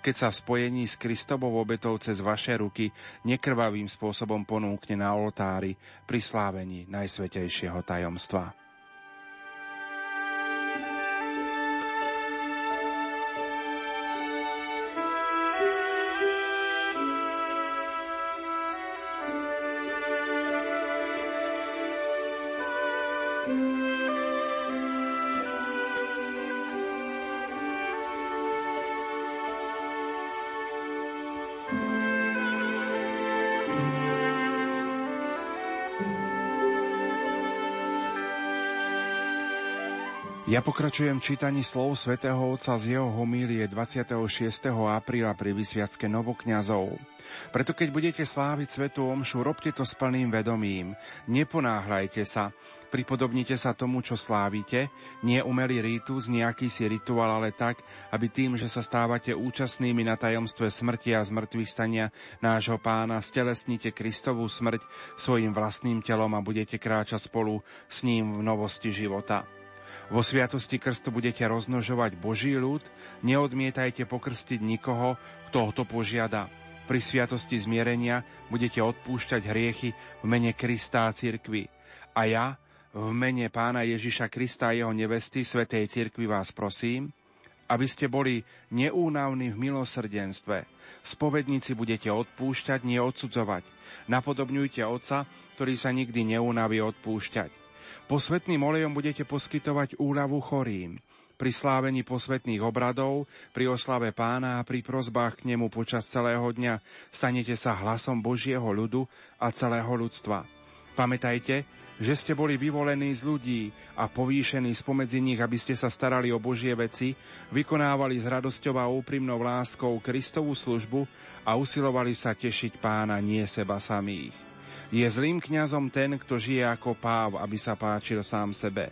keď sa v spojení s Kristovou obetou cez vaše ruky nekrvavým spôsobom ponúkne na oltári pri slávení Najsvetejšieho tajomstva. Ja pokračujem čítaní slov svätého Otca z jeho homílie 26. apríla pri vysviacke novokňazov. Preto keď budete sláviť Svetú Omšu, robte to s plným vedomím. Neponáhľajte sa, pripodobnite sa tomu, čo slávite, nie umelý rítus, nejaký si rituál, ale tak, aby tým, že sa stávate účastnými na tajomstve smrti a zmrtvých stania nášho pána, stelesnite Kristovú smrť svojim vlastným telom a budete kráčať spolu s ním v novosti života. Vo sviatosti krstu budete roznožovať Boží ľud, neodmietajte pokrstiť nikoho, kto ho to požiada. Pri sviatosti zmierenia budete odpúšťať hriechy v mene Krista a cirkvi. A ja, v mene pána Ježiša Krista a jeho nevesty, Svetej cirkvi vás prosím, aby ste boli neúnavní v milosrdenstve. Spovedníci budete odpúšťať, nie odsudzovať. Napodobňujte Otca, ktorý sa nikdy neúnaví odpúšťať. Posvetným olejom budete poskytovať úľavu chorým. Pri slávení posvetných obradov, pri oslave pána a pri prozbách k nemu počas celého dňa stanete sa hlasom Božieho ľudu a celého ľudstva. Pamätajte, že ste boli vyvolení z ľudí a povýšení spomedzi nich, aby ste sa starali o Božie veci, vykonávali s radosťou a úprimnou láskou Kristovú službu a usilovali sa tešiť pána, nie seba samých. Je zlým kňazom ten, kto žije ako páv, aby sa páčil sám sebe.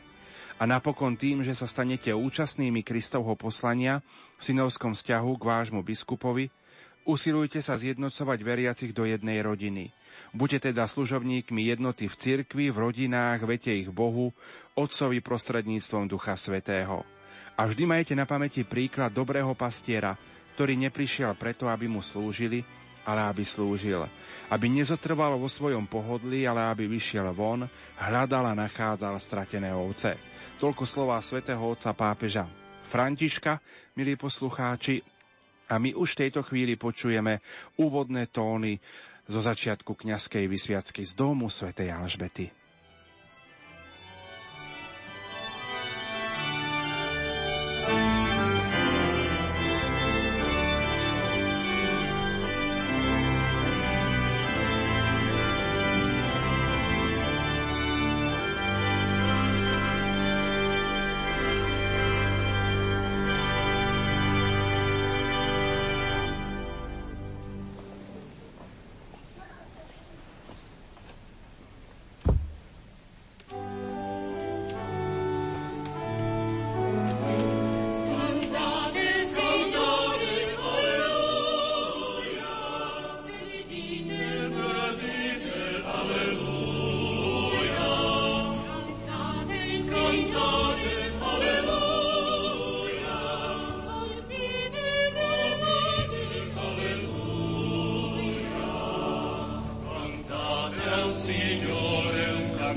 A napokon tým, že sa stanete účastnými Kristovho poslania v synovskom vzťahu k vášmu biskupovi, usilujte sa zjednocovať veriacich do jednej rodiny. Buďte teda služobníkmi jednoty v cirkvi, v rodinách, vete ich Bohu, Otcovi prostredníctvom Ducha Svetého. A vždy majte na pamäti príklad dobrého pastiera, ktorý neprišiel preto, aby mu slúžili, ale aby slúžil aby nezotrval vo svojom pohodlí, ale aby vyšiel von, hľadal a nachádzal stratené ovce. Toľko slová svätého otca pápeža Františka, milí poslucháči, a my už v tejto chvíli počujeme úvodné tóny zo začiatku kňazskej vysviacky z domu svätej Alžbety.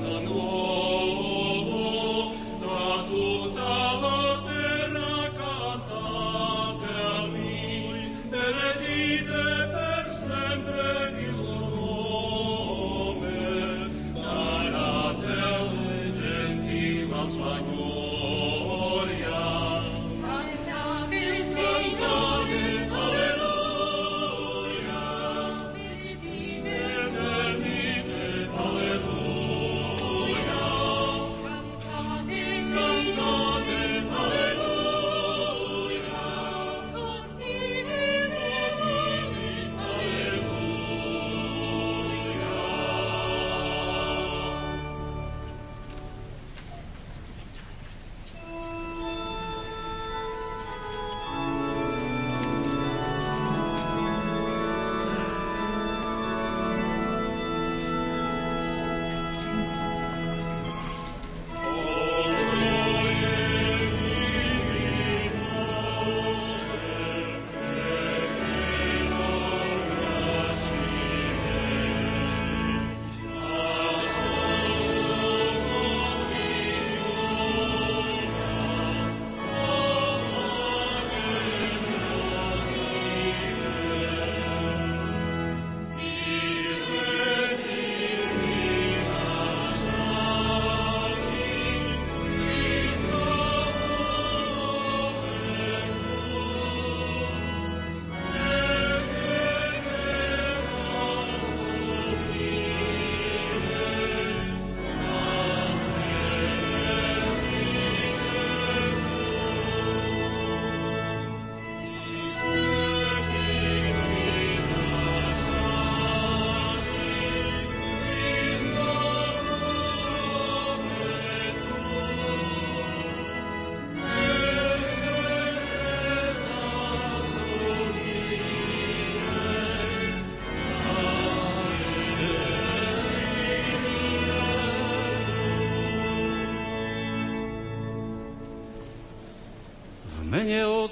Hallelujah.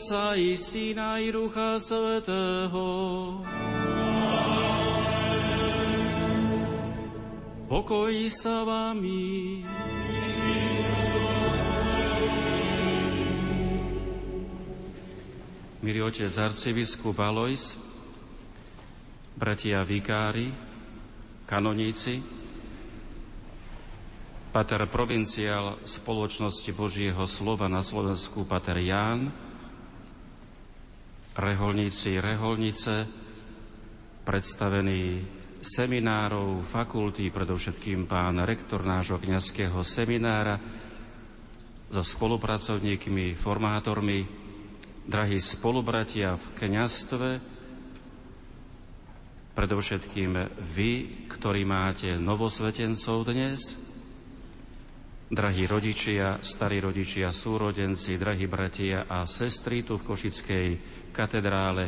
Otca i Syna i Ducha Svetého. Pokoj sa vami. Milý otec arcibiskup Alois, bratia vikári, kanoníci, pater provinciál spoločnosti Božieho slova na Slovensku, pater Ján, reholníci, reholnice, predstavení seminárov, fakulty, predovšetkým pán rektor nášho kniazského seminára, so spolupracovníkmi, formátormi, drahí spolubratia v kniazstve, predovšetkým vy, ktorí máte novosvetencov dnes, drahí rodičia, starí rodičia, súrodenci, drahí bratia a sestry tu v Košickej katedrále,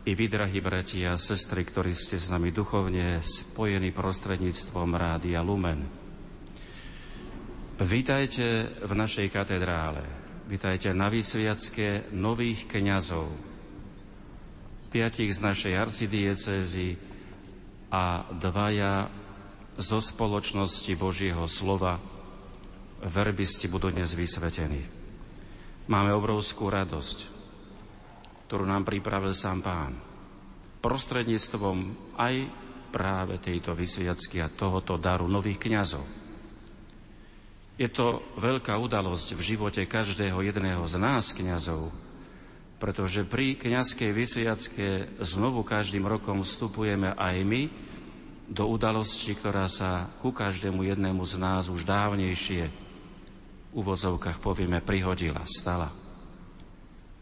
i vy, drahí bratia a sestry, ktorí ste s nami duchovne spojení prostredníctvom Rádia Lumen. Vítajte v našej katedrále. Vítajte na vysviacke nových kňazov, piatich z našej arcidiecézy a dvaja zo spoločnosti Božieho slova verbisti budú dnes vysvetení. Máme obrovskú radosť, ktorú nám pripravil sám Pán. Prostredníctvom aj práve tejto vysviacky a tohoto daru nových kňazov. Je to veľká udalosť v živote každého jedného z nás, kňazov, pretože pri kniazkej vysviacke znovu každým rokom vstupujeme aj my do udalosti, ktorá sa ku každému jednému z nás už dávnejšie uvozovkách povieme prihodila, stala.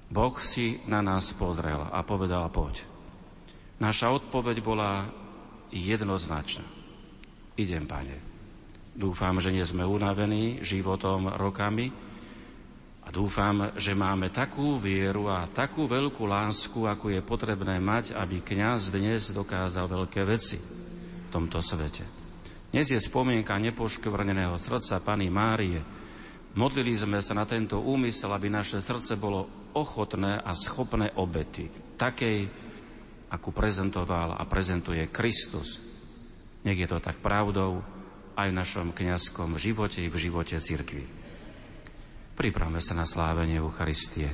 Boh si na nás pozrel a povedal poď. Naša odpoveď bola jednoznačná. Idem, pane. Dúfam, že nie sme unavení životom rokami, a dúfam, že máme takú vieru a takú veľkú lásku, ako je potrebné mať, aby kňaz dnes dokázal veľké veci v tomto svete. Dnes je spomienka nepoškvrneného srdca Pany Márie. Modlili sme sa na tento úmysel, aby naše srdce bolo ochotné a schopné obety. Takej, akú prezentoval a prezentuje Kristus. Nech je to tak pravdou aj v našom kňazskom živote i v živote cirkvi. Pripravme sa na slávenie Eucharistie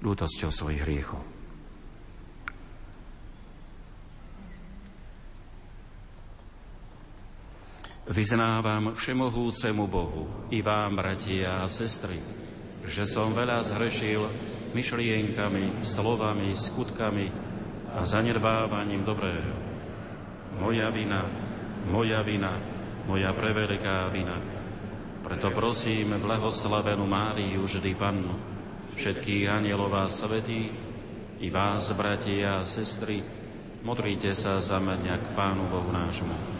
ľútosťou svojich hriechov. Vyznávam všemohúcemu Bohu i vám, bratia a sestry, že som veľa zhrešil myšlienkami, slovami, skutkami a zanedbávaním dobrého. Moja vina, moja vina, moja preveľká vina. Preto prosím blahoslavenú Máriu, vždy Pannu, všetkých anielov a svetí, i vás, bratia a sestry, modrite sa za mňa k Pánu Bohu nášmu.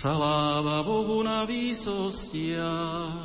Sláva Bohu na výsostiach.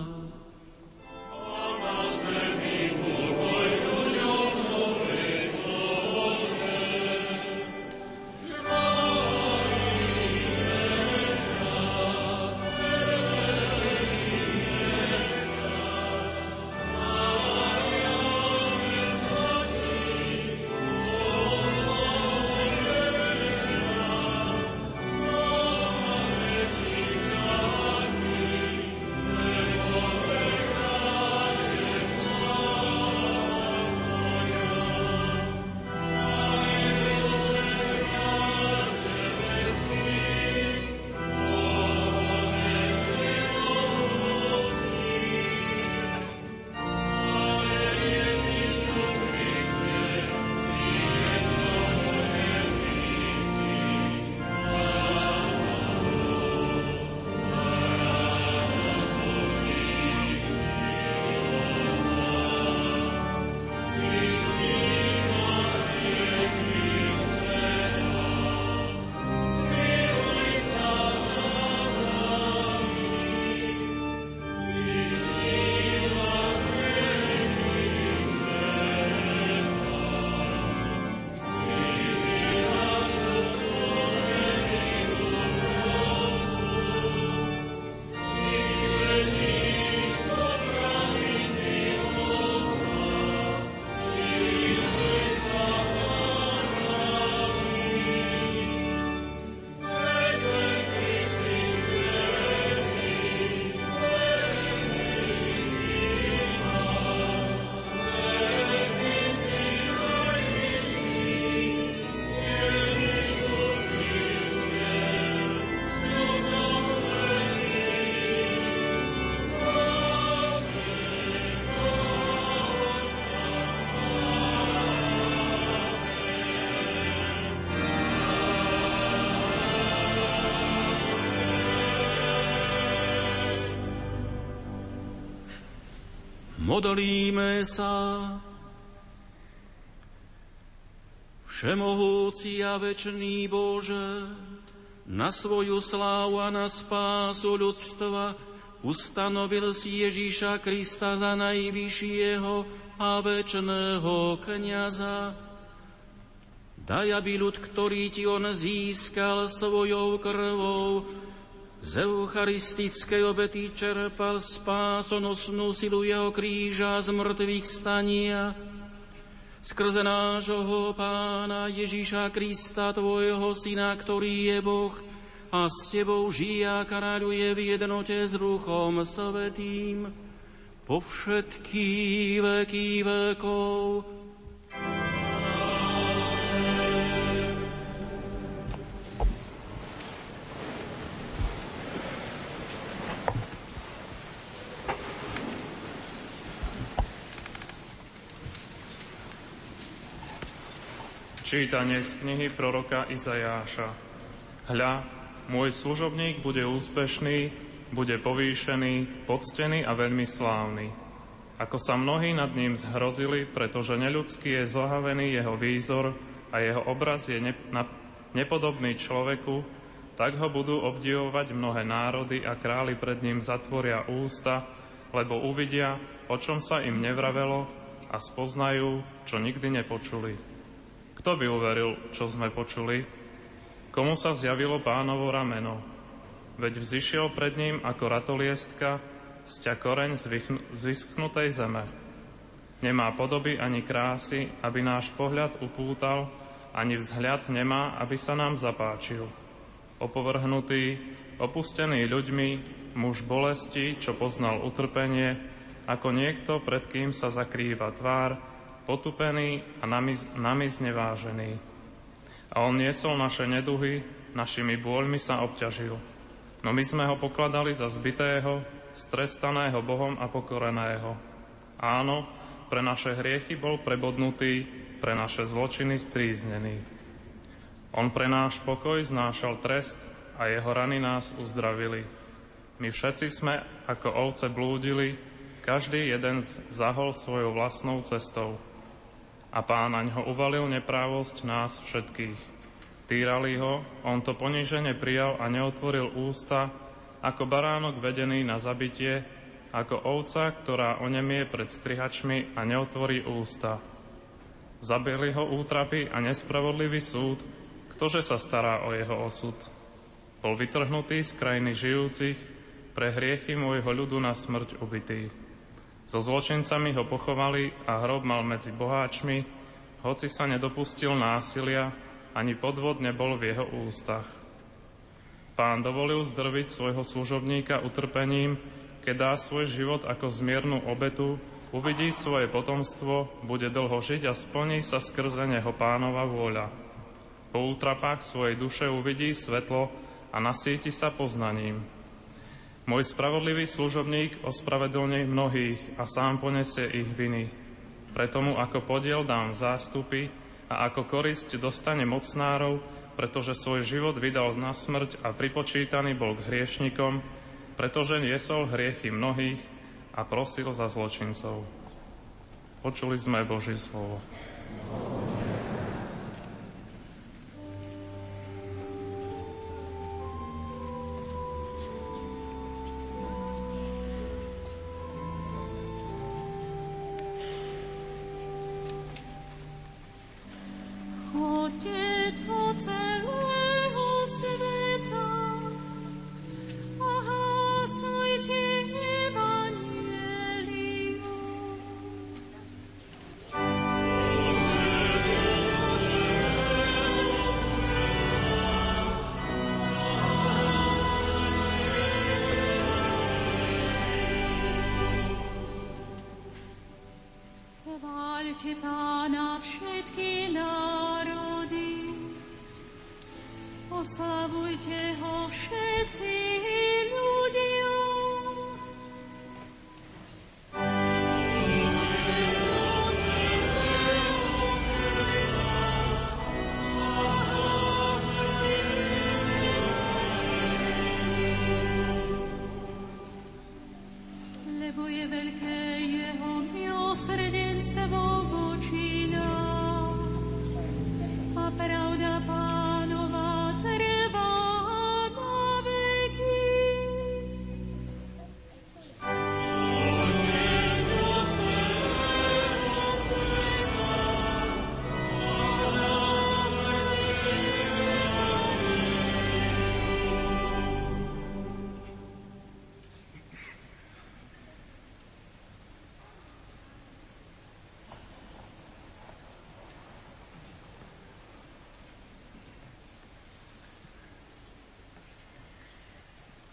Modlíme sa. Všemohúci a večný Bože, na svoju slávu a na spásu ľudstva ustanovil si Ježíša Krista za najvyššieho a večného kniaza. Daj, aby ľud, ktorý ti on získal svojou krvou, z eucharistickej obety čerpal spásonosnú silu jeho kríža z mŕtvych stania. Skrze nášho pána Ježíša Krista, tvojho syna, ktorý je Boh a s tebou žije a kráľuje v jednote s Ruchom Svetým po všetky veky vekov. Čítanie z knihy proroka Izajáša. Hľa, môj služobník bude úspešný, bude povýšený, poctený a veľmi slávny. Ako sa mnohí nad ním zhrozili, pretože neľudský je zohavený jeho výzor a jeho obraz je nepodobný človeku, tak ho budú obdivovať mnohé národy a králi pred ním zatvoria ústa, lebo uvidia, o čom sa im nevravelo a spoznajú, čo nikdy nepočuli. Kto by uveril, čo sme počuli? Komu sa zjavilo pánovo rameno? Veď vzýšiel pred ním ako ratoliestka, sťa koreň z vyschnutej zeme. Nemá podoby ani krásy, aby náš pohľad upútal, ani vzhľad nemá, aby sa nám zapáčil. Opovrhnutý, opustený ľuďmi, muž bolesti, čo poznal utrpenie, ako niekto, pred kým sa zakrýva tvár, potupený a nami, nami znevážený. A on niesol naše neduhy, našimi bôľmi sa obťažil. No my sme ho pokladali za zbitého, strestaného Bohom a pokoreného. Áno, pre naše hriechy bol prebodnutý, pre naše zločiny stríznený. On pre náš pokoj znášal trest a jeho rany nás uzdravili. My všetci sme ako ovce blúdili, každý jeden zahol svojou vlastnou cestou a pán ňo uvalil neprávosť nás všetkých. Týrali ho, on to ponížene prijal a neotvoril ústa, ako baránok vedený na zabitie, ako ovca, ktorá onemie pred strihačmi a neotvorí ústa. Zabili ho útrapy a nespravodlivý súd, ktože sa stará o jeho osud. Bol vytrhnutý z krajiny žijúcich, pre hriechy môjho ľudu na smrť ubitý. So zločincami ho pochovali a hrob mal medzi boháčmi, hoci sa nedopustil násilia, ani podvod nebol v jeho ústach. Pán dovolil zdrviť svojho služobníka utrpením, keď dá svoj život ako zmiernu obetu, uvidí svoje potomstvo, bude dlho žiť a splní sa skrze neho pánova vôľa. Po útrapách svojej duše uvidí svetlo a nasíti sa poznaním. Môj spravodlivý služobník ospravedlní mnohých a sám ponesie ich viny. Preto mu ako podiel dám zástupy, a ako korisť dostane mocnárov, pretože svoj život vydal na smrť a pripočítaný bol k hriešnikom, pretože niesol hriechy mnohých a prosil za zločincov. Počuli sme Božie slovo. Chváľte Pána všetky národy, oslavujte ho všetci.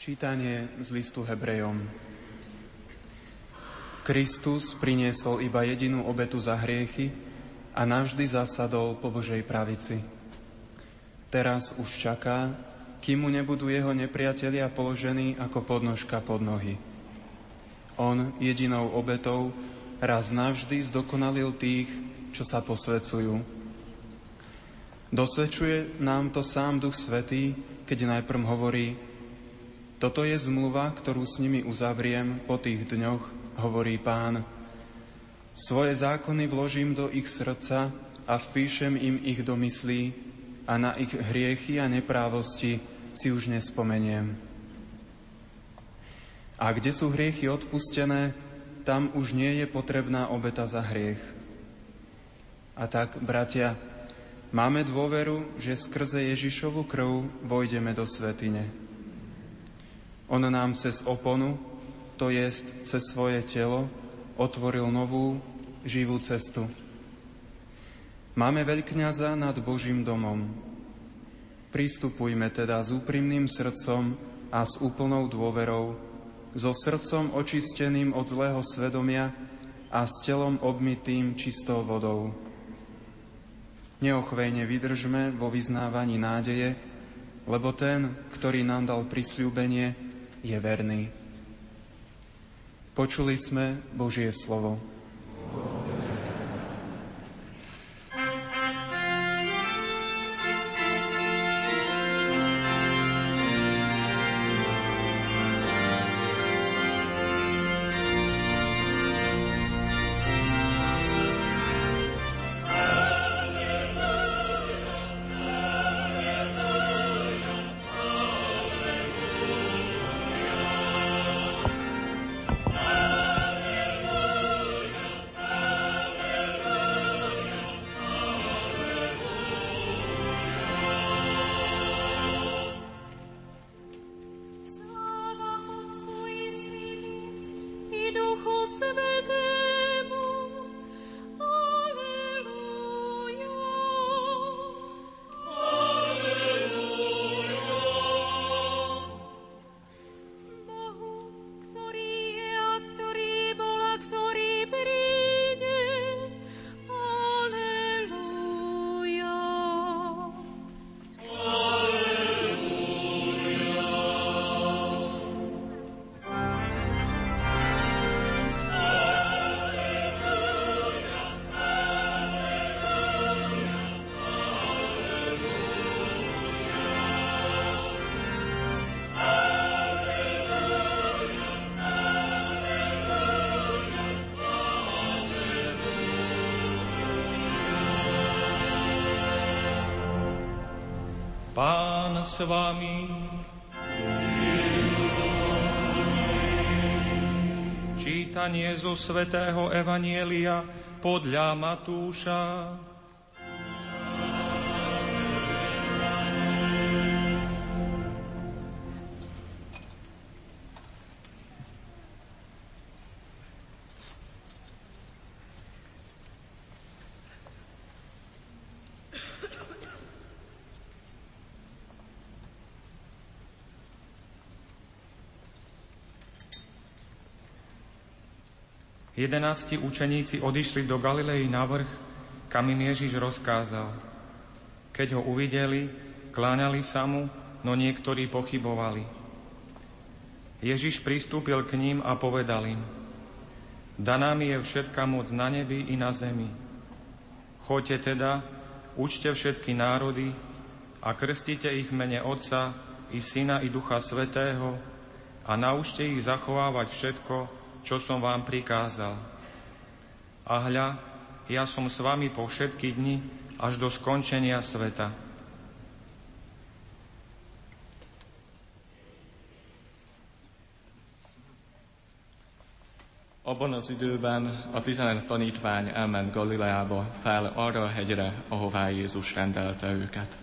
Čítanie z listu Hebrejom. Kristus priniesol iba jedinú obetu za hriechy a navždy zasadol po Božej pravici. Teraz už čaká, kým mu nebudú jeho nepriatelia položení ako podnožka pod nohy. On jedinou obetou raz navždy zdokonalil tých, čo sa posvecujú. Dosvedčuje nám to sám Duch Svetý, keď najprv hovorí, toto je zmluva, ktorú s nimi uzavriem po tých dňoch, hovorí pán. Svoje zákony vložím do ich srdca a vpíšem im ich do myslí a na ich hriechy a neprávosti si už nespomeniem. A kde sú hriechy odpustené, tam už nie je potrebná obeta za hriech. A tak, bratia, máme dôveru, že skrze Ježišovu krv vojdeme do svetine. On nám cez oponu, to jest cez svoje telo, otvoril novú, živú cestu. Máme veľkňaza nad Božím domom. Pristupujme teda s úprimným srdcom a s úplnou dôverou, so srdcom očisteným od zlého svedomia a s telom obmytým čistou vodou. Neochvejne vydržme vo vyznávaní nádeje, lebo ten, ktorý nám dal prisľúbenie, je verný. Počuli sme Božie slovo. S vami. Čítanie zo svätého Evanielia podľa Matúša. 11 učeníci odišli do Galilei na vrch, kam im Ježiš rozkázal. Keď ho uvideli, kláňali sa mu, no niektorí pochybovali. Ježiš pristúpil k ním a povedal im, Daná mi je všetka moc na nebi i na zemi. Choďte teda, učte všetky národy a krstite ich mene Otca i Syna i Ducha Svetého a naučte ich zachovávať všetko, čo som vám prikázal. A hľa, ja som s vami po všetky dni až do skončenia sveta. Abban az időben a tizenet tanítvány elment Galileába fel arra a hegyre, ahová Jézus rendelte őket.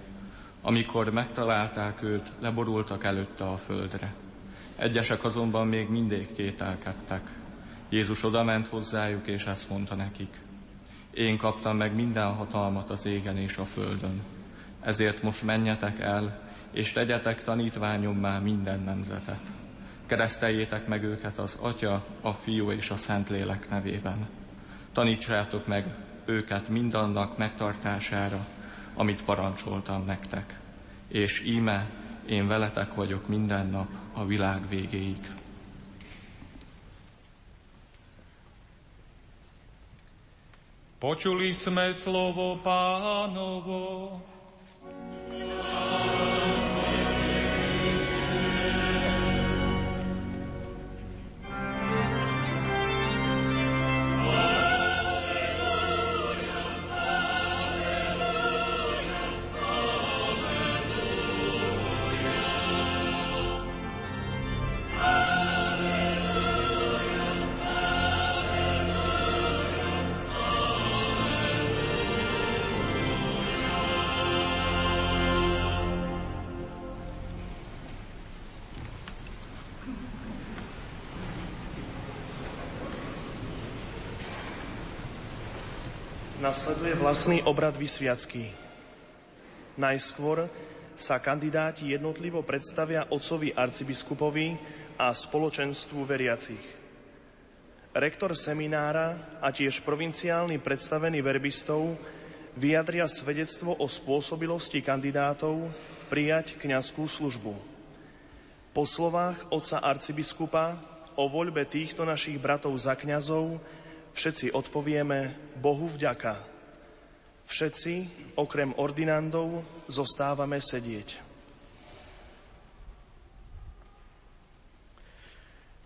Amikor megtalálták őt, leborultak előtte a földre. Egyesek azonban még mindig kételkedtek. Jézus odament hozzájuk, és ezt mondta nekik. Én kaptam meg minden hatalmat az égen és a földön. Ezért most menjetek el, és tegyetek tanítványommá minden nemzetet. Kereszteljétek meg őket az Atya, a Fiú és a Szentlélek nevében. Tanítsátok meg őket mindannak megtartására, amit parancsoltam nektek. És íme, én veletek vagyok minden nap a világ végéig. Počuli sme slovo pánovo. Nasleduje vlastný obrad vysviacký. Najskôr sa kandidáti jednotlivo predstavia otcovi arcibiskupovi a spoločenstvu veriacich. Rektor seminára a tiež provinciálny predstavený verbistov vyjadria svedectvo o spôsobilosti kandidátov prijať kňazskú službu. Po slovách otca arcibiskupa o voľbe týchto našich bratov za kňazov všetci odpovieme Bohu vďaka. Všetci, okrem ordinandov, zostávame sedieť.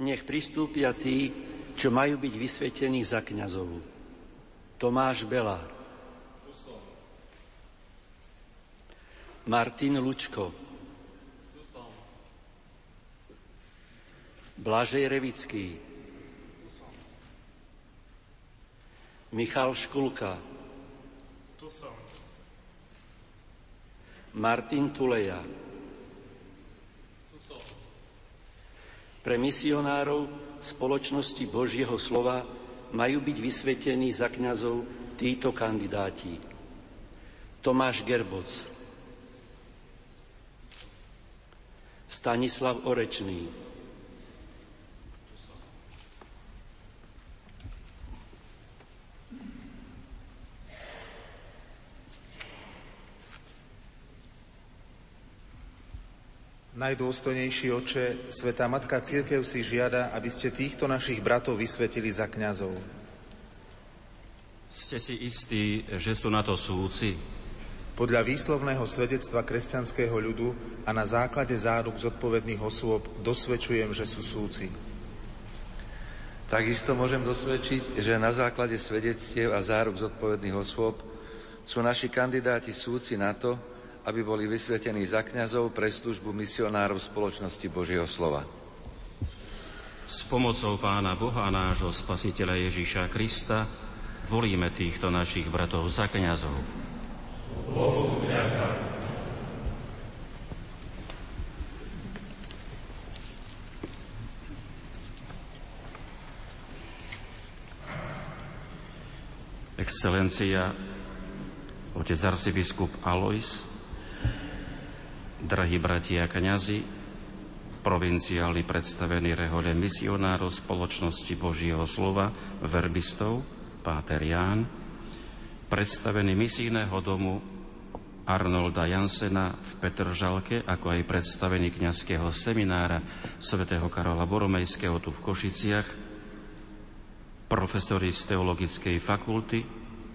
Nech pristúpia tí, čo majú byť vysvetení za kňazov. Tomáš Bela. Martin Lučko. Blažej Revický. Michal Škulka. Tu som. Martin Tuleja. Tu som. Pre misionárov spoločnosti Božieho slova majú byť vysvetení za kňazov títo kandidáti. Tomáš Gerboc, Stanislav Orečný, Najdôstojnejší oče, Svetá Matka Církev si žiada, aby ste týchto našich bratov vysvetili za kňazov. Ste si istí, že sú na to súci? Podľa výslovného svedectva kresťanského ľudu a na základe záruk zodpovedných osôb dosvedčujem, že sú súci. Takisto môžem dosvedčiť, že na základe svedectiev a záruk zodpovedných osôb sú naši kandidáti súci na to, aby boli vysvetení za kňazov pre službu misionárov spoločnosti Božieho slova. S pomocou Pána Boha nášho Spasiteľa Ježíša Krista volíme týchto našich bratov za kňazov. Bohu Excelencia, otec arcibiskup Alois, drahí bratia a kniazy, provinciálni predstavení rehole misionárov spoločnosti Božieho slova, verbistov, Páter Ján, predstavený misijného domu Arnolda Jansena v Petržalke, ako aj predstavený kňazského seminára svätého Karola Boromejského tu v Košiciach, profesori z teologickej fakulty,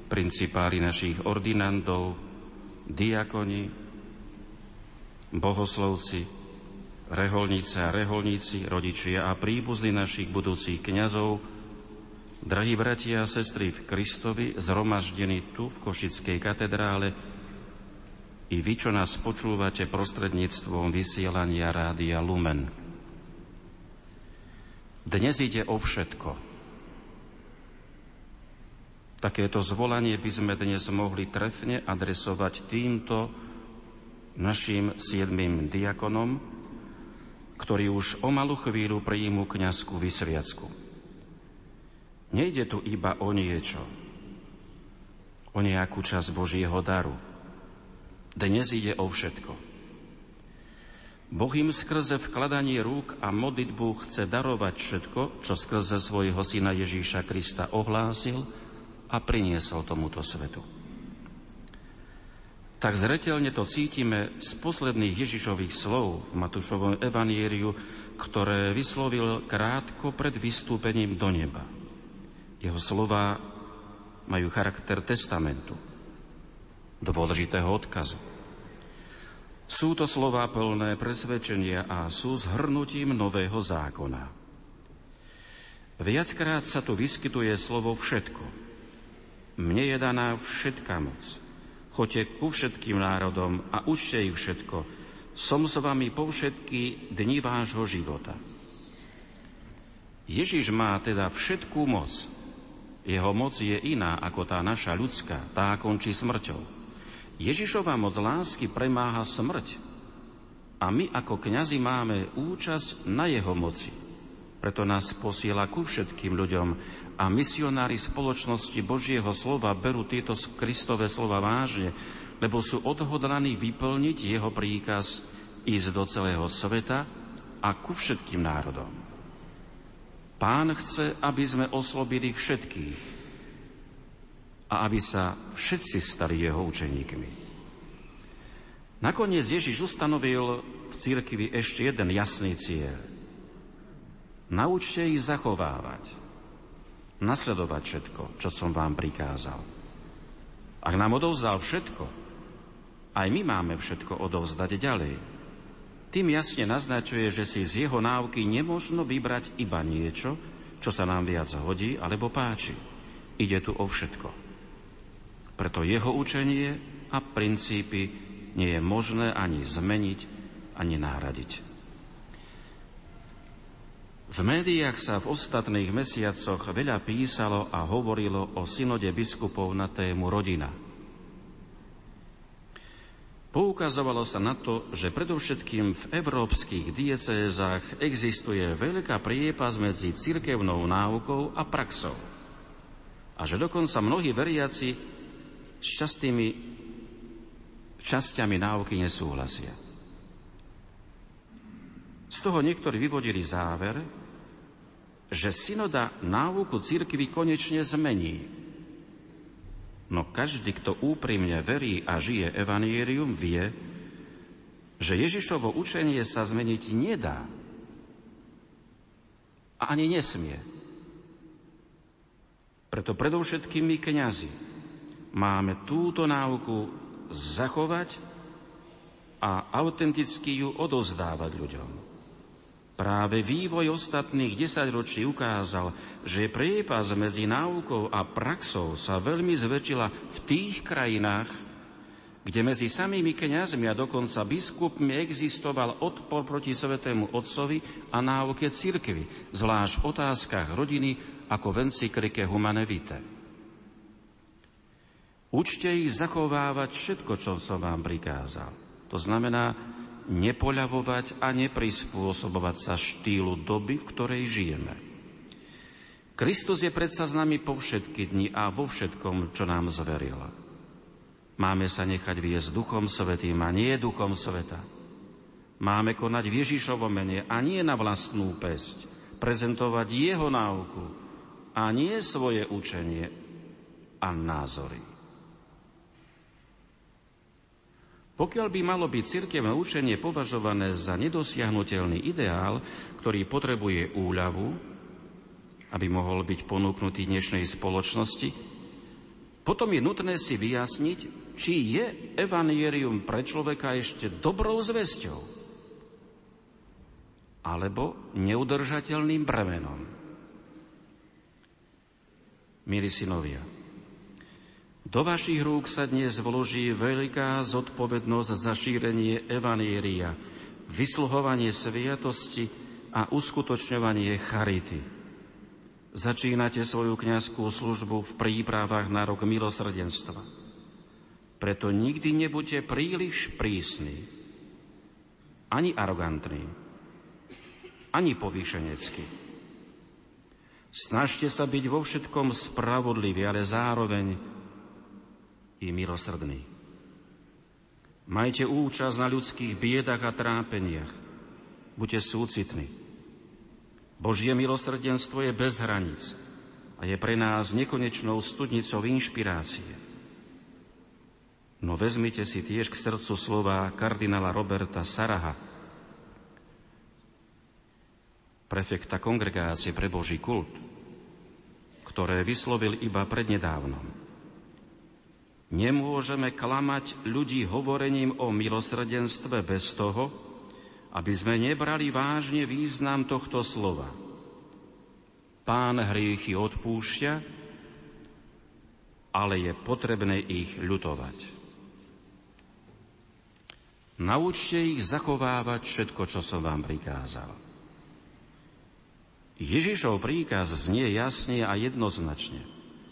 principári našich ordinandov, diakoni, bohoslovci, reholnice a reholníci, rodičia a príbuzní našich budúcich kňazov, drahí bratia a sestry v Kristovi, zhromaždení tu v Košickej katedrále, i vy, čo nás počúvate prostredníctvom vysielania Rádia Lumen. Dnes ide o všetko – Takéto zvolanie by sme dnes mohli trefne adresovať týmto našim siedmým diakonom, ktorí už o malú chvíľu prijímu kniazku vysviacku. Nejde tu iba o niečo, o nejakú časť Božieho daru. Dnes ide o všetko. Boh im skrze vkladanie rúk a modlitbu chce darovať všetko, čo skrze svojho syna Ježíša Krista ohlásil – a priniesol tomuto svetu. Tak zretelne to cítime z posledných Ježišových slov v Matúšovom evanieriu, ktoré vyslovil krátko pred vystúpením do neba. Jeho slova majú charakter testamentu, dôležitého odkazu. Sú to slova plné presvedčenia a sú zhrnutím nového zákona. Viackrát sa tu vyskytuje slovo všetko – mne je daná všetká moc. Choďte ku všetkým národom a učte ich všetko. Som s vami po všetky dni vášho života. Ježiš má teda všetkú moc. Jeho moc je iná ako tá naša ľudská, tá končí smrťou. Ježišova moc lásky premáha smrť. A my ako kňazi máme účasť na jeho moci. Preto nás posiela ku všetkým ľuďom, a misionári spoločnosti Božieho slova berú tieto Kristové slova vážne, lebo sú odhodlaní vyplniť jeho príkaz ísť do celého sveta a ku všetkým národom. Pán chce, aby sme oslobili všetkých a aby sa všetci stali jeho učeníkmi. Nakoniec Ježiš ustanovil v církvi ešte jeden jasný cieľ. Naučte ich zachovávať nasledovať všetko, čo som vám prikázal. Ak nám odovzdal všetko, aj my máme všetko odovzdať ďalej. Tým jasne naznačuje, že si z jeho náuky nemožno vybrať iba niečo, čo sa nám viac hodí alebo páči. Ide tu o všetko. Preto jeho učenie a princípy nie je možné ani zmeniť, ani nahradiť. V médiách sa v ostatných mesiacoch veľa písalo a hovorilo o synode biskupov na tému rodina. Poukazovalo sa na to, že predovšetkým v európskych diecézach existuje veľká priepas medzi cirkevnou náukou a praxou. A že dokonca mnohí veriaci s častými časťami náuky nesúhlasia. Z toho niektorí vyvodili záver, že synoda náuku církvy konečne zmení. No každý, kto úprimne verí a žije evanierium, vie, že Ježišovo učenie sa zmeniť nedá. A ani nesmie. Preto predovšetkým my kniazy máme túto náuku zachovať a autenticky ju odozdávať ľuďom. Práve vývoj ostatných desaťročí ukázal, že priepas medzi náukou a praxou sa veľmi zväčšila v tých krajinách, kde medzi samými kňazmi a dokonca biskupmi existoval odpor proti svetému otcovi a náuke cirkvy, zvlášť v otázkach rodiny ako v encyklike Humane Vitae. Učte ich zachovávať všetko, čo som vám prikázal. To znamená nepoľavovať a neprispôsobovať sa štýlu doby, v ktorej žijeme. Kristus je predsa s nami po všetky dni a vo všetkom, čo nám zveril. Máme sa nechať viesť Duchom Svetým a nie Duchom Sveta. Máme konať v Ježišovom mene a nie na vlastnú pesť. Prezentovať Jeho náuku a nie svoje učenie a názory. Pokiaľ by malo byť cirkevné učenie považované za nedosiahnutelný ideál, ktorý potrebuje úľavu, aby mohol byť ponúknutý dnešnej spoločnosti, potom je nutné si vyjasniť, či je evanierium pre človeka ešte dobrou zväzťou alebo neudržateľným bremenom. Milí synovia, do vašich rúk sa dnes vloží veľká zodpovednosť za šírenie evanieria, vysluhovanie sviatosti a uskutočňovanie charity. Začínate svoju kňazskú službu v prípravách na rok milosrdenstva. Preto nikdy nebuďte príliš prísni, ani arogantní, ani povýšeneckí. Snažte sa byť vo všetkom spravodliví, ale zároveň i milosrdní. Majte účasť na ľudských biedach a trápeniach. Buďte súcitní. Božie milosrdenstvo je bez hraníc a je pre nás nekonečnou studnicou inšpirácie. No vezmite si tiež k srdcu slova kardinála Roberta Saraha, prefekta kongregácie pre Boží kult, ktoré vyslovil iba prednedávnom. Nemôžeme klamať ľudí hovorením o milosrdenstve bez toho, aby sme nebrali vážne význam tohto slova. Pán hriechy odpúšťa, ale je potrebné ich ľutovať. Naučte ich zachovávať všetko, čo som vám prikázal. Ježišov príkaz znie jasne a jednoznačne.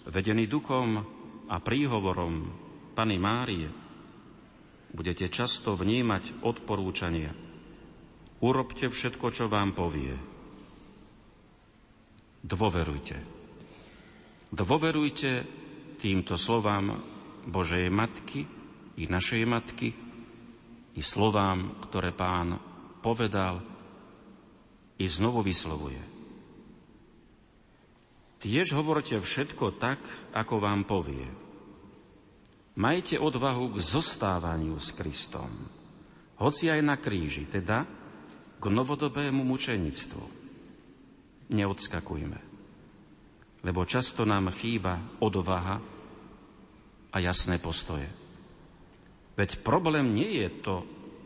Vedený duchom a príhovorom Pany Márie budete často vnímať odporúčania. Urobte všetko, čo vám povie. Dôverujte. Dôverujte týmto slovám Božej Matky i našej Matky, i slovám, ktoré pán povedal i znovu vyslovuje. Tiež hovorte všetko tak, ako vám povie. Majte odvahu k zostávaniu s Kristom, hoci aj na kríži, teda k novodobému mučenictvu. Neodskakujme, lebo často nám chýba odvaha a jasné postoje. Veď problém nie je to,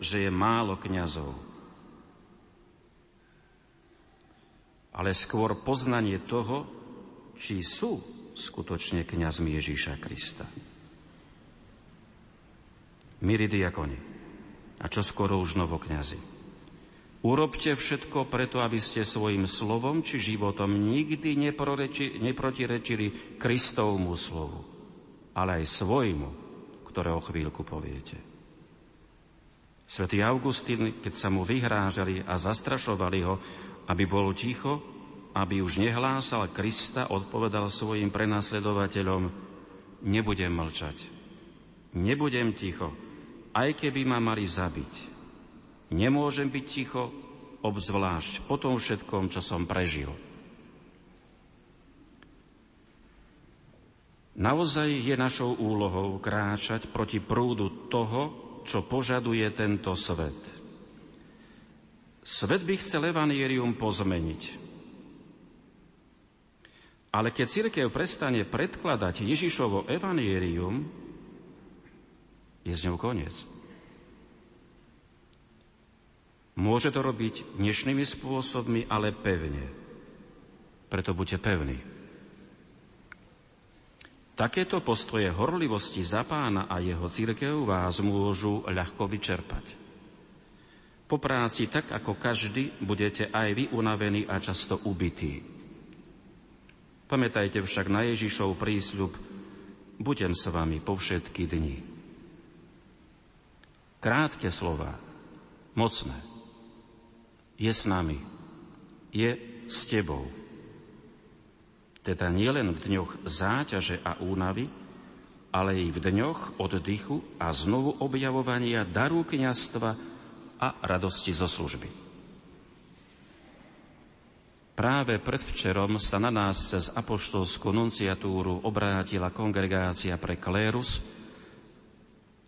že je málo kňazov, ale skôr poznanie toho, či sú skutočne kňazmi Ježíša Krista. Milí diakoni, a čo skoro už novokňazi, urobte všetko preto, aby ste svojim slovom či životom nikdy neprotirečili Kristovmu slovu, ale aj svojmu, ktoré o chvíľku poviete. Svetý Augustín, keď sa mu vyhrážali a zastrašovali ho, aby bol ticho, aby už nehlásal Krista, odpovedal svojim prenasledovateľom, nebudem mlčať, nebudem ticho, aj keby ma mali zabiť. Nemôžem byť ticho, obzvlášť po tom všetkom, čo som prežil. Naozaj je našou úlohou kráčať proti prúdu toho, čo požaduje tento svet. Svet by chcel evanierium pozmeniť. Ale keď církev prestane predkladať Ježišovo evanierium, je z ňou koniec. Môže to robiť dnešnými spôsobmi, ale pevne. Preto buďte pevní. Takéto postoje horlivosti za pána a jeho církev vás môžu ľahko vyčerpať. Po práci, tak ako každý, budete aj vy unavení a často ubití. Pamätajte však na Ježišov prísľub, budem s vami po všetky dni. Krátke slova, mocné. Je s nami, je s tebou. Teda nielen v dňoch záťaže a únavy, ale i v dňoch oddychu a znovu objavovania daru kniastva a radosti zo služby. Práve predvčerom sa na nás cez apoštolskú nunciatúru obrátila kongregácia pre klérus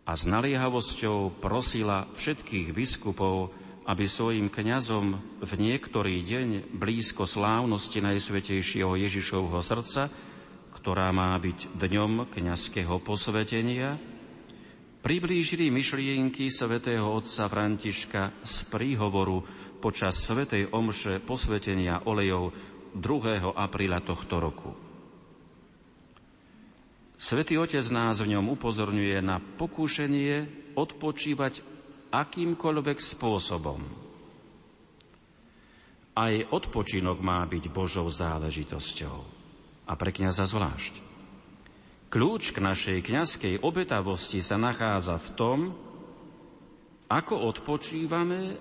a s naliehavosťou prosila všetkých biskupov, aby svojim kňazom v niektorý deň blízko slávnosti Najsvetejšieho Ježišovho srdca, ktorá má byť dňom kňazského posvetenia, priblížili myšlienky svätého otca Františka z príhovoru počas svätej omše posvetenia olejov 2. apríla tohto roku. Svetý Otec nás v ňom upozorňuje na pokúšenie odpočívať akýmkoľvek spôsobom. Aj odpočinok má byť Božou záležitosťou a pre kniaza zvlášť. Kľúč k našej kňazskej obetavosti sa nachádza v tom, ako odpočívame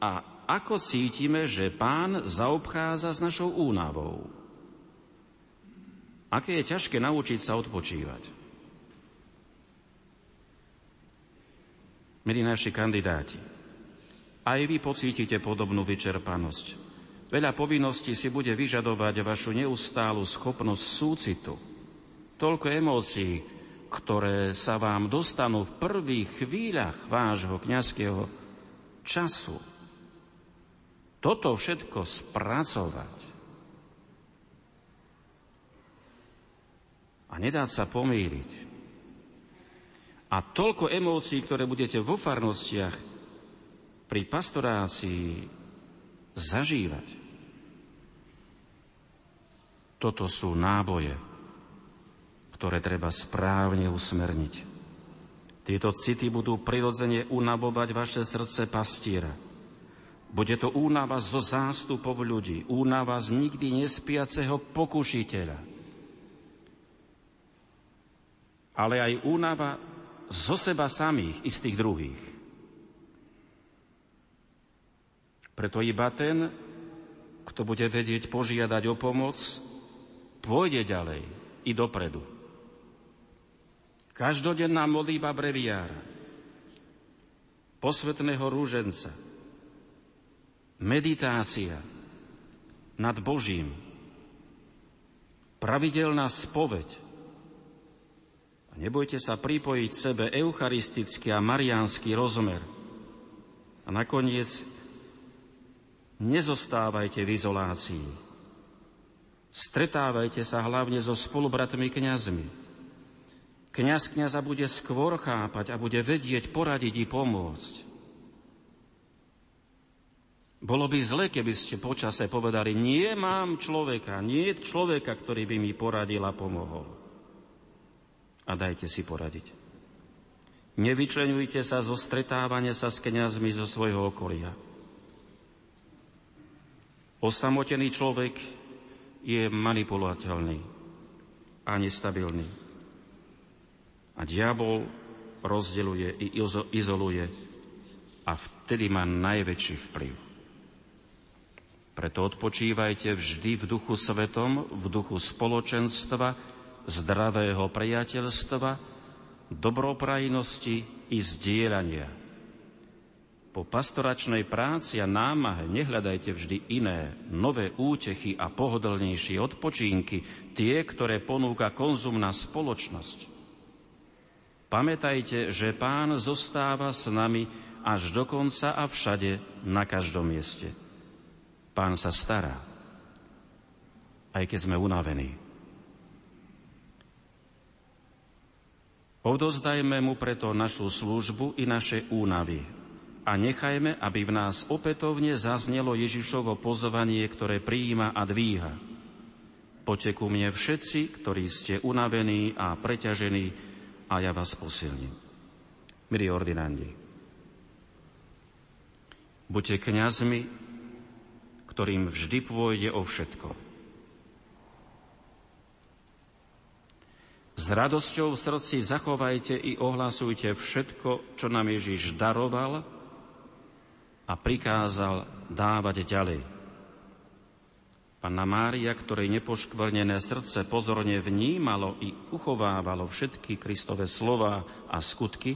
a ako cítime, že pán zaobchádza s našou únavou. Aké je ťažké naučiť sa odpočívať. Milí naši kandidáti, aj vy pocítite podobnú vyčerpanosť. Veľa povinností si bude vyžadovať vašu neustálu schopnosť súcitu. Toľko emócií, ktoré sa vám dostanú v prvých chvíľach vášho kňazského času. Toto všetko spracovať a nedá sa pomýliť a toľko emócií, ktoré budete vo farnostiach pri pastorácii zažívať. Toto sú náboje, ktoré treba správne usmerniť. Tieto city budú prirodzene unabovať vaše srdce pastiera. Bude to únava zo zástupov ľudí, únava z nikdy nespiaceho pokušiteľa. Ale aj únava zo seba samých i z tých druhých. Preto iba ten, kto bude vedieť požiadať o pomoc, pôjde ďalej i dopredu. Každodenná modlíba breviára, posvetného rúženca, meditácia nad Božím, pravidelná spoveď, Nebojte sa pripojiť sebe eucharistický a mariánsky rozmer. A nakoniec nezostávajte v izolácii. Stretávajte sa hlavne so spolubratmi kňazmi. Kňaz kňaza bude skôr chápať a bude vedieť poradiť i pomôcť. Bolo by zle, keby ste počase povedali, nie mám človeka, nie je človeka, ktorý by mi poradil a pomohol a dajte si poradiť. Nevyčlenujte sa zo stretávania sa s kniazmi zo svojho okolia. Osamotený človek je manipulateľný a nestabilný. A diabol rozdeluje i izoluje a vtedy má najväčší vplyv. Preto odpočívajte vždy v duchu svetom, v duchu spoločenstva, zdravého priateľstva, dobroprajnosti i zdieľania. Po pastoračnej práci a námahe nehľadajte vždy iné, nové útechy a pohodlnejšie odpočínky, tie, ktoré ponúka konzumná spoločnosť. Pamätajte, že Pán zostáva s nami až do konca a všade, na každom mieste. Pán sa stará, aj keď sme unavení. Odozdajme mu preto našu službu i naše únavy a nechajme, aby v nás opätovne zaznelo Ježišovo pozvanie, ktoré prijíma a dvíha. Poďte ku mne všetci, ktorí ste unavení a preťažení a ja vás posilním. Milí ordinandi, buďte kňazmi, ktorým vždy pôjde o všetko. S radosťou v srdci zachovajte i ohlasujte všetko, čo nám Ježiš daroval a prikázal dávať ďalej. Panna Mária, ktorej nepoškvrnené srdce pozorne vnímalo i uchovávalo všetky Kristové slova a skutky,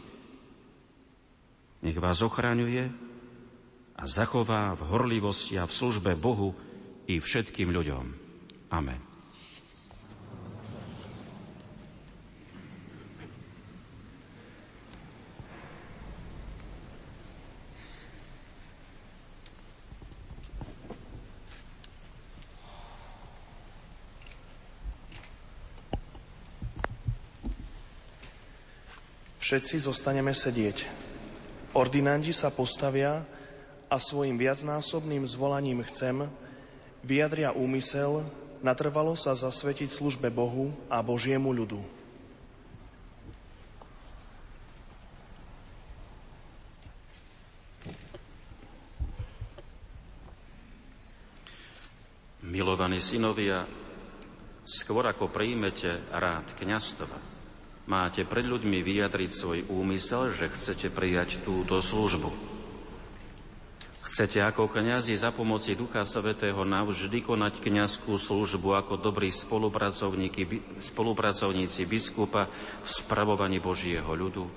nech vás ochraňuje a zachová v horlivosti a v službe Bohu i všetkým ľuďom. Amen. Všetci zostaneme sedieť. Ordinandi sa postavia a svojim viacnásobným zvolaním chcem vyjadria úmysel natrvalo sa zasvetiť službe Bohu a Božiemu ľudu. Milovaní synovia, skôr ako príjmete rád kniastva, máte pred ľuďmi vyjadriť svoj úmysel, že chcete prijať túto službu. Chcete ako kniazi za pomoci Ducha Svetého navždy konať kniazskú službu ako dobrí spolupracovníci biskupa v spravovaní Božieho ľudu?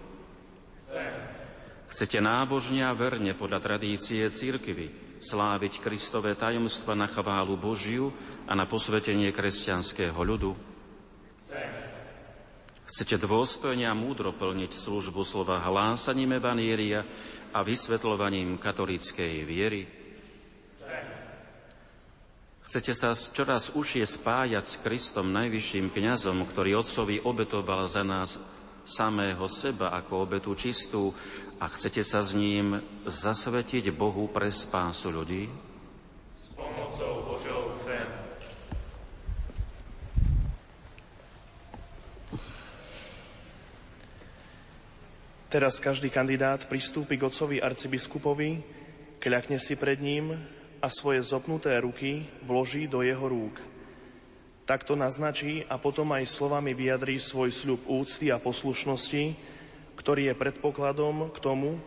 Chcete nábožne a verne podľa tradície církvy sláviť Kristové tajomstva na chválu Božiu a na posvetenie kresťanského ľudu? Chcete dôstojne a múdro plniť službu slova hlásaním Evanieria a vysvetľovaním katolíckej viery? Chcete sa čoraz užšie spájať s Kristom, najvyšším kňazom, ktorý Otcovi obetoval za nás samého seba ako obetu čistú a chcete sa s ním zasvetiť Bohu pre spásu ľudí? S pomocou Božou chcem. Teraz každý kandidát pristúpi k otcovi arcibiskupovi, kľakne si pred ním a svoje zopnuté ruky vloží do jeho rúk. Takto naznačí a potom aj slovami vyjadrí svoj sľub úcty a poslušnosti, ktorý je predpokladom k tomu,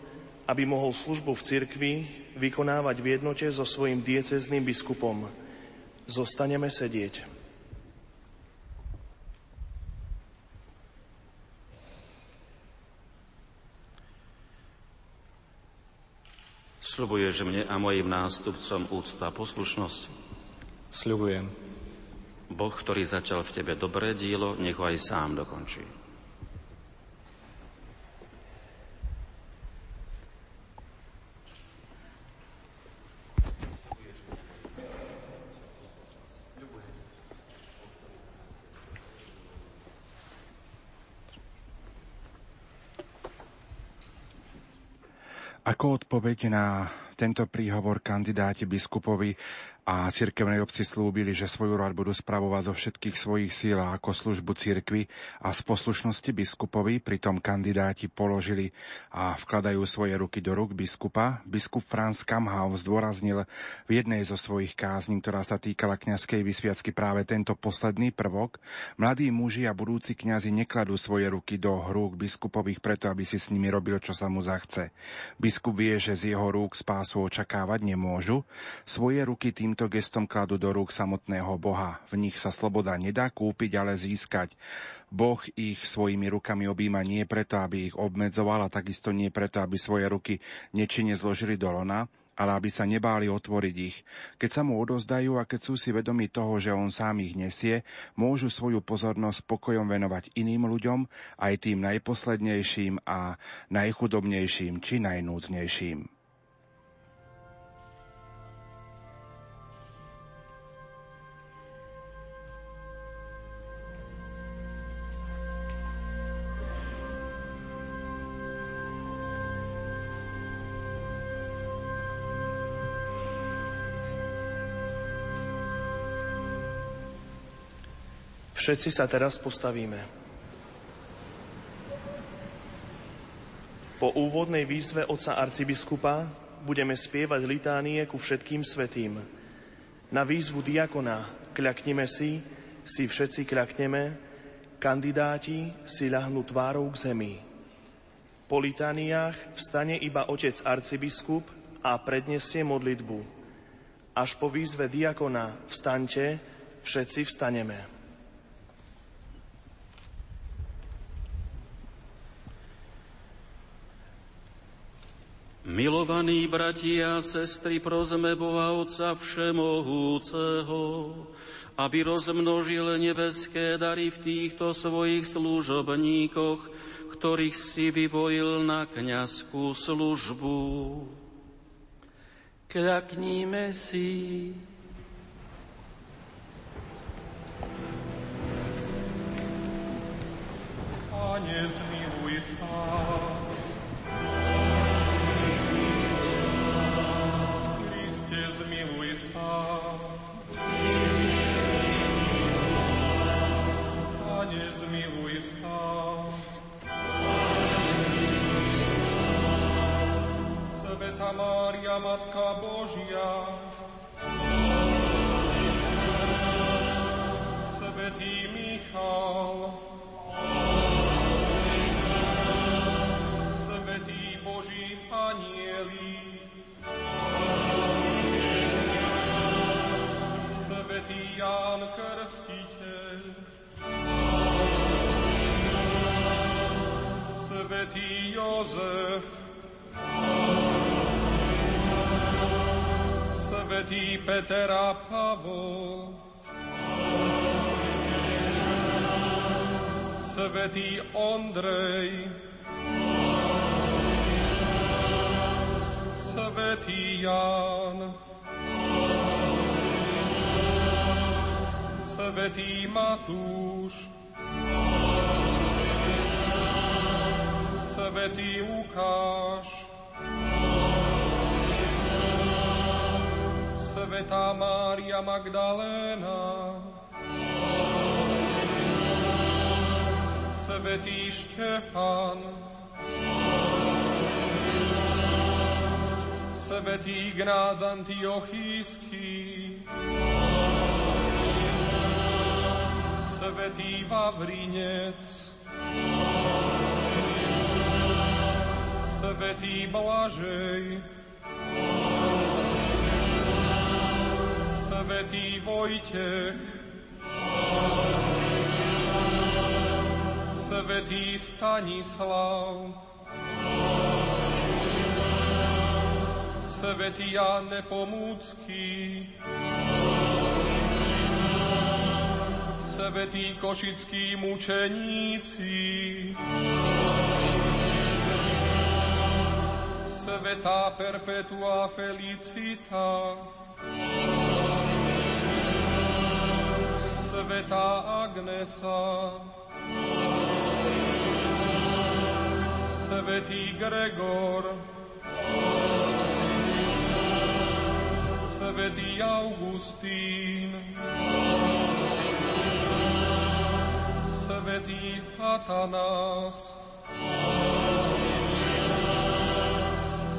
aby mohol službu v cirkvi vykonávať v jednote so svojim diecezným biskupom. Zostaneme sedieť. Sľubuješ mne a mojim nástupcom úctu a poslušnosť? Sľubujem. Boh, ktorý začal v tebe dobré dielo, nech ho aj sám dokončí. Ako odpoveď na tento príhovor kandidáti biskupovi a cirkevnej obci slúbili, že svoju rad budú spravovať zo všetkých svojich síl ako službu cirkvi a z poslušnosti biskupovi, pritom kandidáti položili a vkladajú svoje ruky do rúk biskupa. Biskup Franz Kamhau zdôraznil v jednej zo svojich kázní, ktorá sa týkala kňazskej vysviacky práve tento posledný prvok. Mladí muži a budúci kňazi nekladú svoje ruky do rúk biskupových preto, aby si s nimi robil, čo sa mu zachce. Biskup vie, že z jeho rúk spásu očakávať nemôžu. Svoje ruky tým týmto gestom kladú do rúk samotného Boha. V nich sa sloboda nedá kúpiť, ale získať. Boh ich svojimi rukami objíma nie preto, aby ich obmedzoval a takisto nie preto, aby svoje ruky nečine zložili do lona, ale aby sa nebáli otvoriť ich. Keď sa mu odozdajú a keď sú si vedomi toho, že on sám ich nesie, môžu svoju pozornosť pokojom venovať iným ľuďom, aj tým najposlednejším a najchudobnejším či najnúcnejším. Všetci sa teraz postavíme. Po úvodnej výzve oca arcibiskupa budeme spievať litánie ku všetkým svetým. Na výzvu diakona kľaknime si, si všetci kľakneme, kandidáti si ľahnú tvárou k zemi. Po litániách vstane iba otec arcibiskup a predniesie modlitbu. Až po výzve diakona vstaňte, všetci vstaneme. Milovaní bratia a sestry, prosme Boha Otca Všemohúceho, aby rozmnožil nebeské dary v týchto svojich služobníkoch, ktorých si vyvojil na kniazskú službu. Kľakníme si. Pane, zmiluj sa. Matka Božia, svätý Peter a Pavol, svätý Ondrej, svätý Ján, svätý Matúš, svätý Lukáš, Svetá Mária Magdaléna, Svetý Štefan, Svetý Ignác Antiochísky, Svetý Vavrinec, Svetý Blažej, svätý Vojtech, svätý Stanislav, svätý Jan Nepomúcky, svätý Košickí mučeníci, svätá Perpetua Felicita, Svetá Agnesa, Svetý Gregor, Svetý Augustín, Svetý Atanás,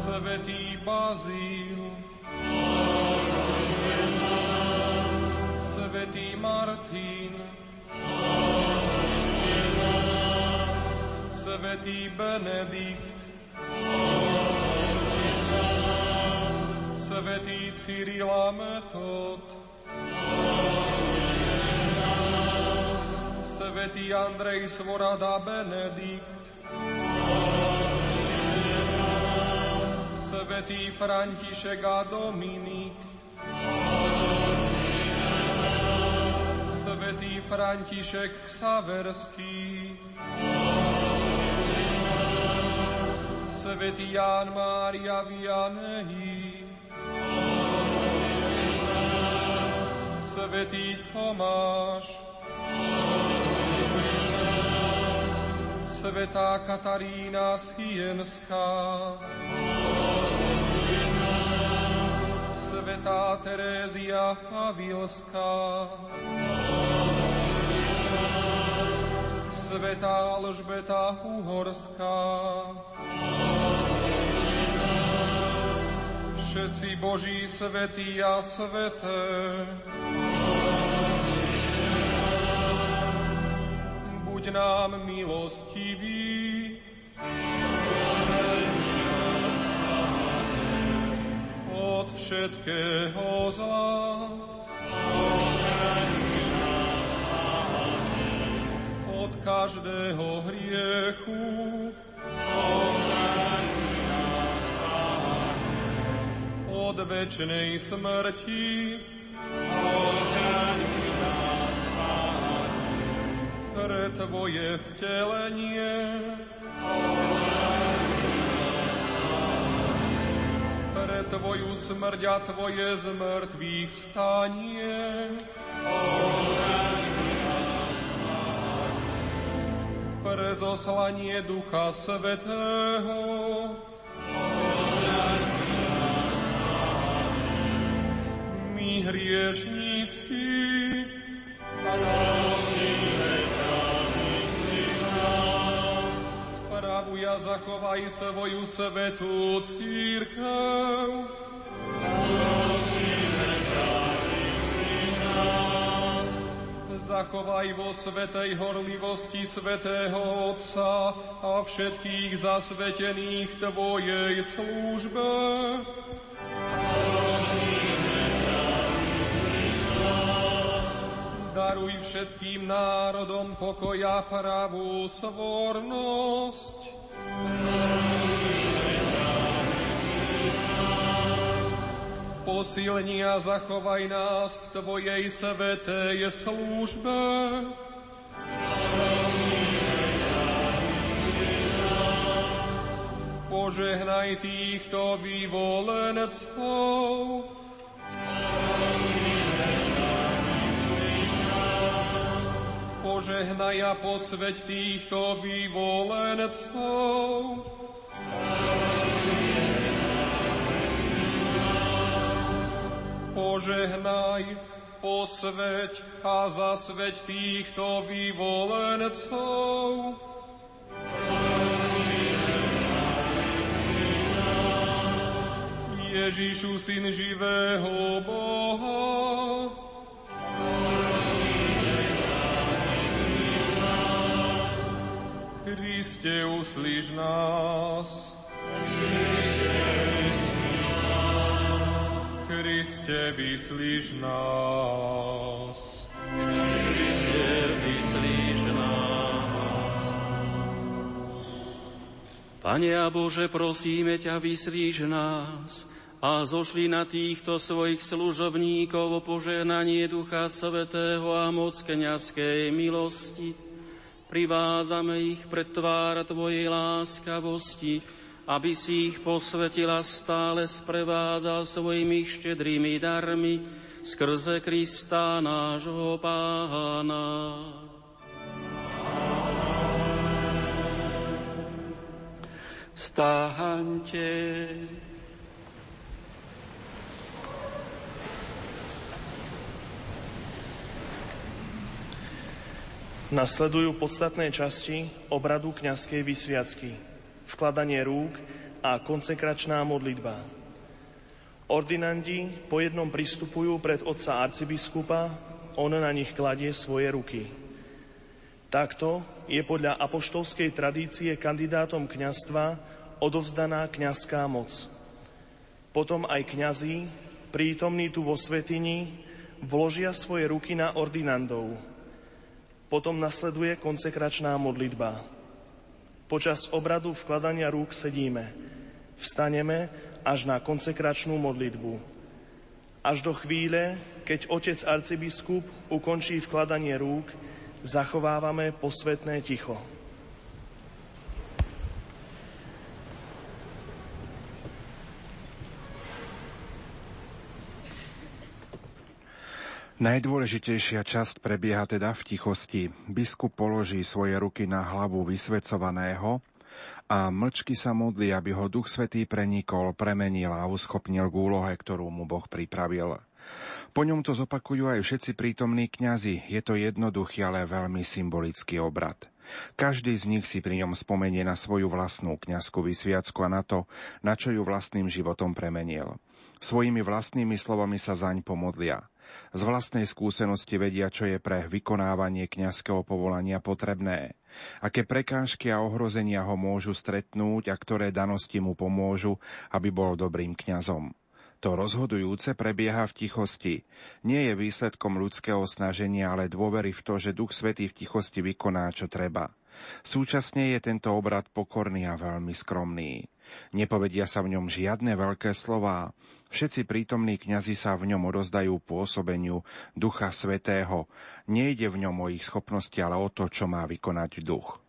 Svetý Bazíl, Martin, svätý Benedikt, svätý Cyril a Metod, svätý Andrej Svorada Benedikt, svätý František a Dominik, svätý František Ksaverský, svätý Ján Mária Vianney, svätý Tomáš, svätá Katarína Sienská, svätá Terézia Pavilská, Svetá Alžbeta Uhorská. Všetci Boží svetí a sveté. Buď nám milostivý. Od všetkého zla. Každého hriechu. Od večnej smrti. Pre Tvoje vtelenie. Pre Tvoju smrť a Tvoje zmrtvých vstanie. Pre zoslanie Ducha Svetého. My hriešníci. Spravuj a zachovaj svoju svetú církev. Zachovaj vo svetej horlivosti svetého Otca a všetkých zasvetených Tvojej službe. Daruj všetkým národom pokoja pravú svornosť. Posilni a zachovaj nás v Tvojej svetej službe. Požehnaj týchto vyvolencov. Požehnaj a posveď týchto vyvolencov. Požehnaj, posveď a zasveď týchto vyvolencov. Ježišu, Syn živého Boha, Kriste, uslíš nás. Kriste, vyslíš nás. Kriste, vyslíš nás. Pane a Bože, prosíme ťa, vyslíš nás a zošli na týchto svojich služobníkov o požehnanie Ducha Svetého a moc kniazkej milosti privázame ich pred tvár Tvojej láskavosti, aby si ich posvetila stále sprevázal svojimi štedrými darmi skrze Krista nášho Pána. Stáhaňte. Nasledujú podstatné časti obradu kňazskej vysviacky, vkladanie rúk a konsekračná modlitba. Ordinandi po jednom pristupujú pred otca arcibiskupa, on na nich kladie svoje ruky. Takto je podľa apoštolskej tradície kandidátom kňastva odovzdaná kňazská moc. Potom aj kňazi, prítomní tu vo svetini, vložia svoje ruky na ordinandov – potom nasleduje konsekračná modlitba. Počas obradu vkladania rúk sedíme. Vstaneme až na konsekračnú modlitbu. Až do chvíle, keď otec arcibiskup ukončí vkladanie rúk, zachovávame posvetné ticho. Najdôležitejšia časť prebieha teda v tichosti. Biskup položí svoje ruky na hlavu vysvecovaného a mlčky sa modli, aby ho Duch Svetý prenikol, premenil a uschopnil k úlohe, ktorú mu Boh pripravil. Po ňom to zopakujú aj všetci prítomní kňazi. Je to jednoduchý, ale veľmi symbolický obrad. Každý z nich si pri ňom spomenie na svoju vlastnú kňazskú vysviacku a na to, na čo ju vlastným životom premenil. Svojimi vlastnými slovami sa zaň pomodlia. Z vlastnej skúsenosti vedia, čo je pre vykonávanie kňazského povolania potrebné. Aké prekážky a ohrozenia ho môžu stretnúť a ktoré danosti mu pomôžu, aby bol dobrým kňazom. To rozhodujúce prebieha v tichosti. Nie je výsledkom ľudského snaženia, ale dôvery v to, že Duch Svetý v tichosti vykoná, čo treba. Súčasne je tento obrad pokorný a veľmi skromný. Nepovedia sa v ňom žiadne veľké slová. Všetci prítomní kňazi sa v ňom odozdajú pôsobeniu Ducha Svetého. Nejde v ňom o ich schopnosti, ale o to, čo má vykonať duch.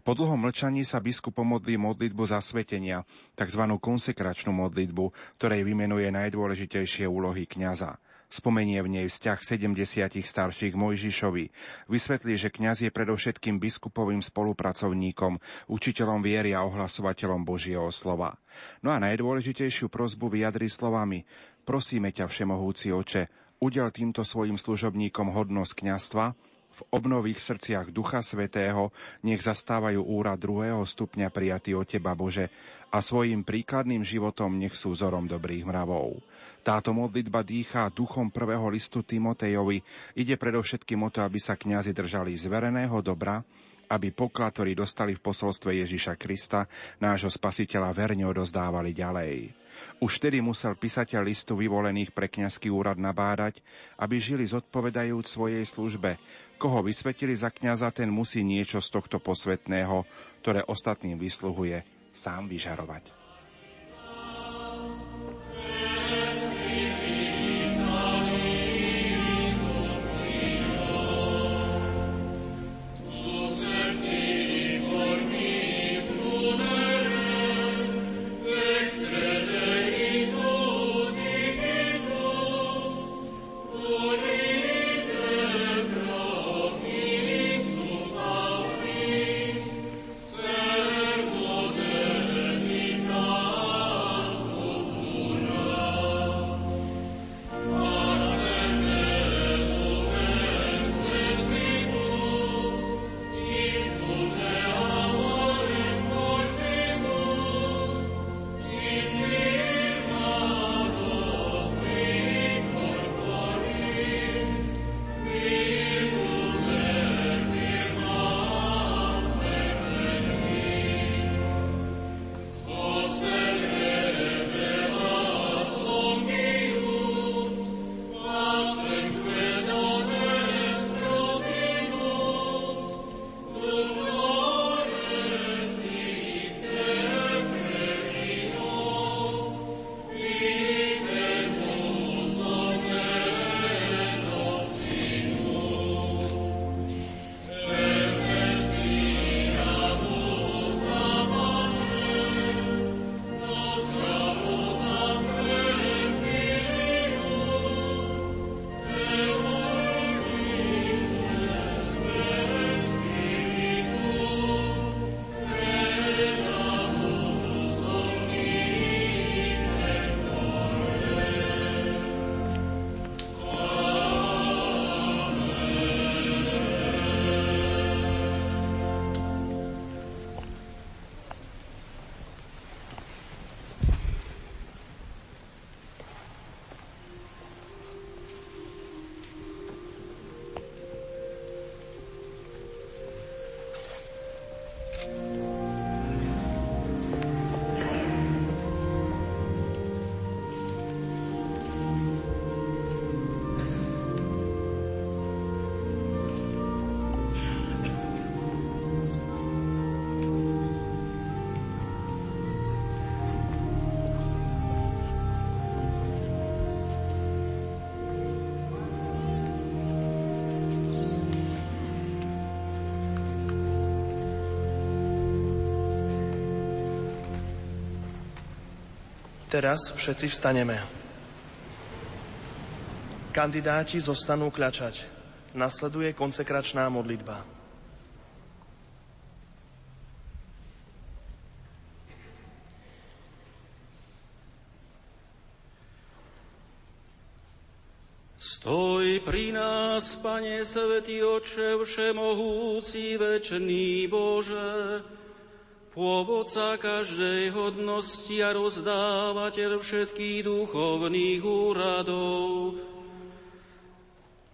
Po dlhom mlčaní sa biskup pomodlí modlitbu zasvetenia, tzv. konsekračnú modlitbu, ktorej vymenuje najdôležitejšie úlohy kňaza. Spomenie v nej vzťah 70 starších Mojžišovi. Vysvetlí, že kňaz je predovšetkým biskupovým spolupracovníkom, učiteľom viery a ohlasovateľom Božieho slova. No a najdôležitejšiu prozbu vyjadri slovami Prosíme ťa, Všemohúci oče, udel týmto svojim služobníkom hodnosť kňastva, v obnových srdciach Ducha Svetého nech zastávajú úrad druhého stupňa prijatý od Teba, Bože, a svojim príkladným životom nech sú vzorom dobrých mravov. Táto modlitba dýchá duchom prvého listu Timotejovi. Ide predovšetkým o to, aby sa kňazi držali zvereného dobra, aby poklad, ktorý dostali v posolstve Ježiša Krista, nášho spasiteľa, verne odozdávali ďalej. Už vtedy musel písateľ listu vyvolených pre kňazský úrad nabádať, aby žili zodpovedajúc svojej službe. Koho vysvetili za kňaza, ten musí niečo z tohto posvetného, ktoré ostatným vysluhuje, sám vyžarovať. Teraz všetci vstaneme. Kandidáti zostanú kľačať. Nasleduje konsekračná modlitba. Stoj pri nás, Pane Svetý Oče, Všemohúci, Večný Bože, pôvodca každej hodnosti a rozdávateľ všetkých duchovných úradov.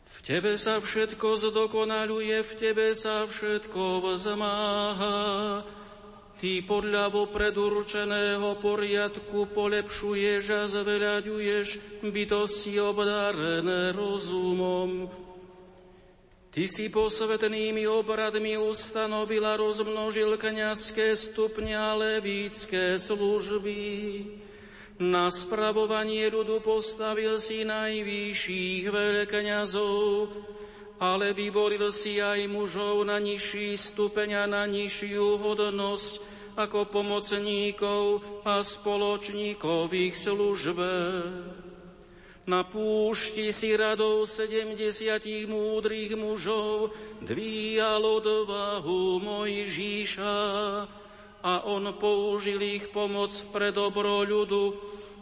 V Tebe sa všetko zdokonaluje, v Tebe sa všetko vzmáha, Ty podľa vopred určeného poriadku polepšuješ a zveľaďuješ bytosti obdarené rozumom. Ty si posvetnými obradmi ustanovil a rozmnožil kniazské stupňa levícké služby. Na spravovanie ľudu postavil si najvyšších veľkňazov, ale vyvolil si aj mužov na nižší stupeň a na nižšiu hodnosť ako pomocníkov a spoločníkov ich službe. Na púšti si radou sedemdesiatich múdrych mužov dvíjal odvahu Mojžíša a on použil ich pomoc pre dobro ľudu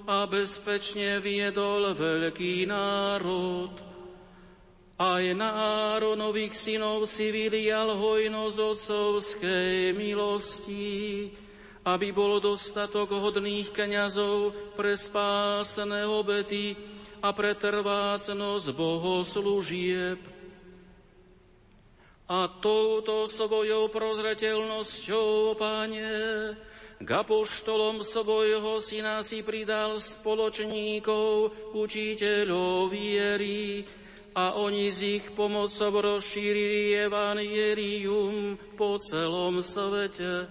a bezpečne viedol veľký národ. Aj na Áronových synov si vylial hojnosť otcovskej milosti, aby bol dostatok hodných kniazov pre spásne obety a pre trvácnosť bohoslúžieb. A touto svojou prozreteľnosťou, Pane, k apoštolom svojho syna si pridal spoločníkov, učiteľov viery, a oni z ich pomocou rozšírili evanielium po celom svete.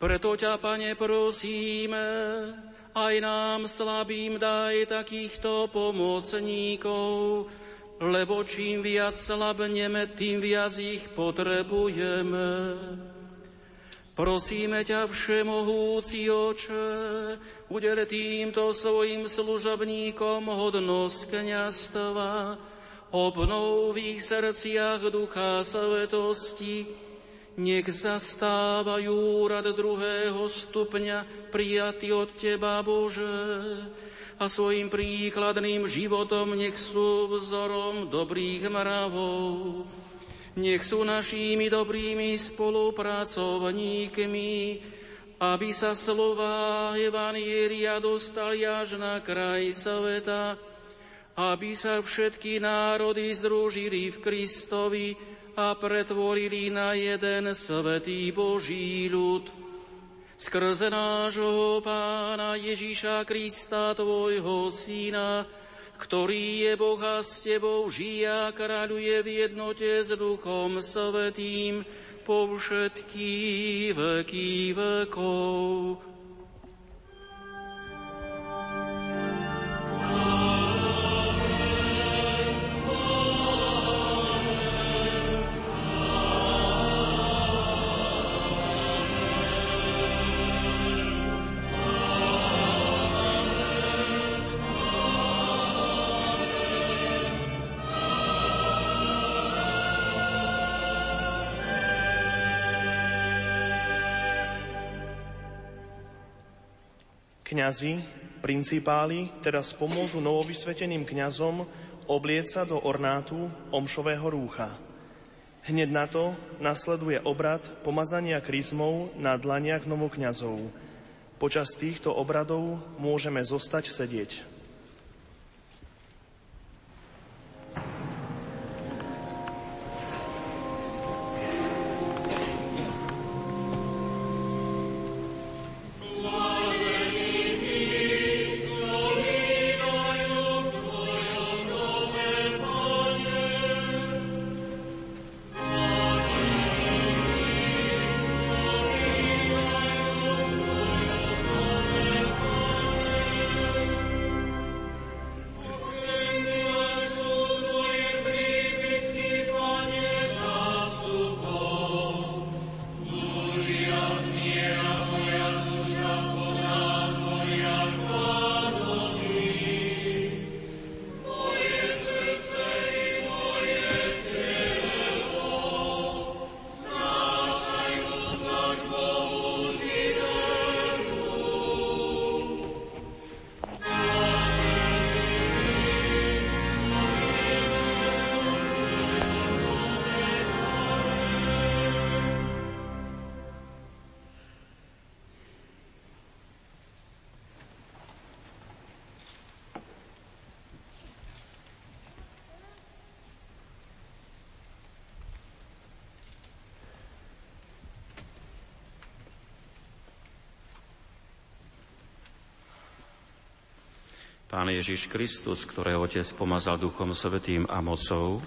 Preto ťa, Pane, prosíme, aj nám slabým daj takýchto pomocníkov, lebo čím viac slabneme, tým viac ich potrebujeme. Prosíme ťa, všemohúci oče, udel týmto svojim služobníkom hodnosť kniastva, obnov v ich srdciach ducha svetosti, nech zastávajú úrad druhého stupňa prijatý od Teba, Bože, a svojim príkladným životom nech sú vzorom dobrých mravov. Nech sú našimi dobrými spolupracovníkmi, aby sa slova Evanielia dostali až na kraj sveta, aby sa všetky národy združili v Kristovi a pretvorili na jeden svetý Boží ľud. Skrze nášho Pána Ježíša Krista, Tvojho Syna, ktorý je Boh a s Tebou žije a kráľuje v jednote s Duchom Svetým po všetky veky vekov. Kňazi, principáli teraz pomôžu novovysveteným kňazom oblieca do ornátu omšového rúcha. Hneď na to nasleduje obrad pomazania kryzmov na dlaniach novokňazov. Počas týchto obradov môžeme zostať sedieť. Pán Ježiš Kristus, ktorého Otec pomazal Duchom Svetým a mocou,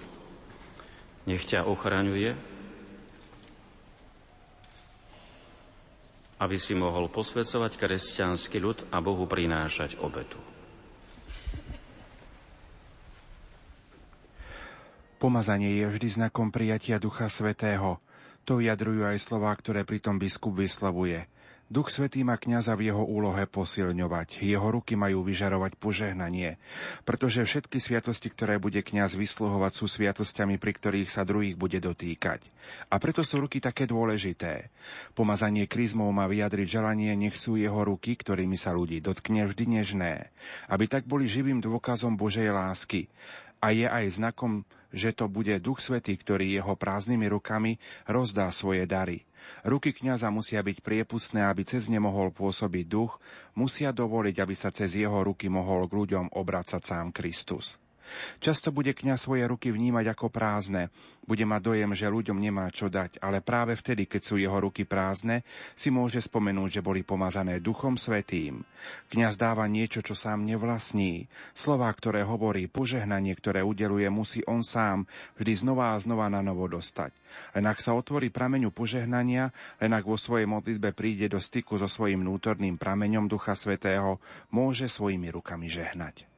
nech ťa ochraňuje, aby si mohol posvedcovať kresťanský ľud a Bohu prinášať obetu. Pomazanie je vždy znakom prijatia Ducha Svetého. To vyjadrujú aj slová, ktoré pritom biskup vyslovuje – Duch Svetý má kniaza v jeho úlohe posilňovať. Jeho ruky majú vyžarovať požehnanie, pretože všetky sviatosti, ktoré bude kňaz vysluhovať, sú sviatosťami, pri ktorých sa druhých bude dotýkať. A preto sú ruky také dôležité. Pomazanie kryzmou má vyjadriť želanie, nech sú jeho ruky, ktorými sa ľudí dotkne vždy nežné, aby tak boli živým dôkazom Božej lásky. A je aj znakom, že to bude Duch Svetý, ktorý jeho prázdnymi rukami rozdá svoje dary. Ruky kňaza musia byť priepustné, aby cez ne mohol pôsobiť duch, musia dovoliť, aby sa cez jeho ruky mohol k ľuďom obracať sám Kristus. Často bude kňa svoje ruky vnímať ako prázdne, bude mať dojem, že ľuďom nemá čo dať, ale práve vtedy, keď sú jeho ruky prázdne, si môže spomenúť, že boli pomazané Duchom Svetým. Kňaz dáva niečo, čo sám nevlastní. Slová, ktoré hovorí, požehnanie, ktoré udeluje, musí on sám vždy znova a znova na novo dostať. Len ak sa otvorí prameňu požehnania, len ak vo svojej modlitbe príde do styku so svojím vnútorným prameňom Ducha Svetého, môže svojimi rukami žehnať.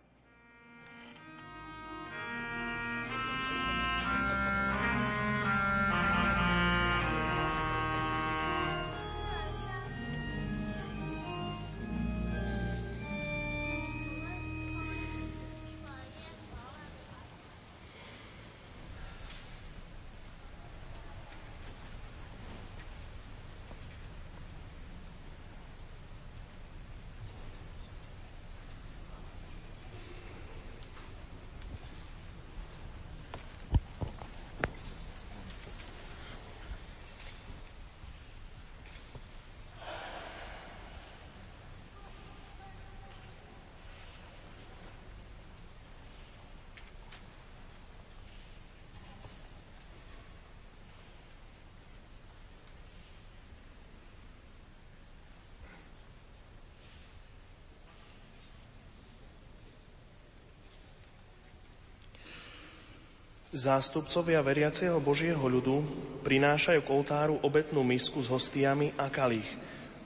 Zástupcovia veriaceho Božieho ľudu prinášajú k oltáru obetnú misku s hostiami a kalich,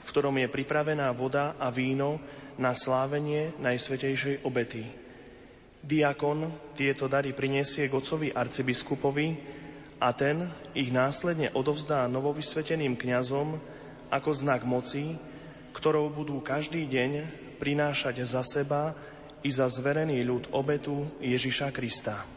v ktorom je pripravená voda a víno na slávenie Najsvetejšej obety. Diakon tieto dary prinesie k arcibiskupovi a ten ich následne odovzdá novovysveteným kňazom ako znak moci, ktorou budú každý deň prinášať za seba i za zverený ľud obetu Ježiša Krista.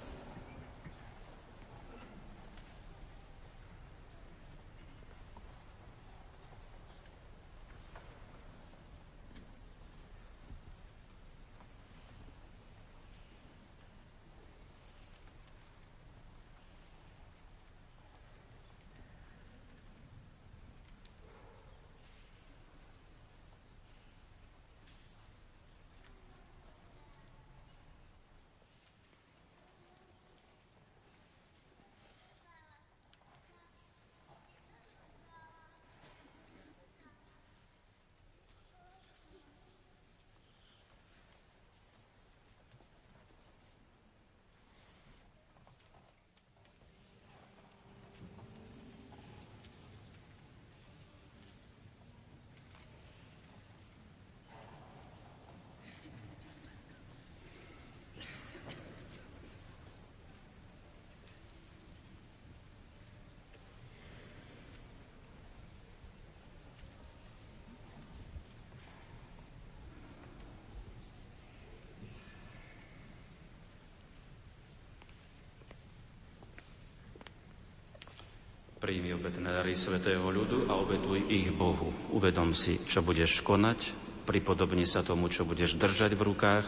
Príjmi obetné dary Svetého ľudu a obetuj ich Bohu. Uvedom si, čo budeš konať, pripodobni sa tomu, čo budeš držať v rukách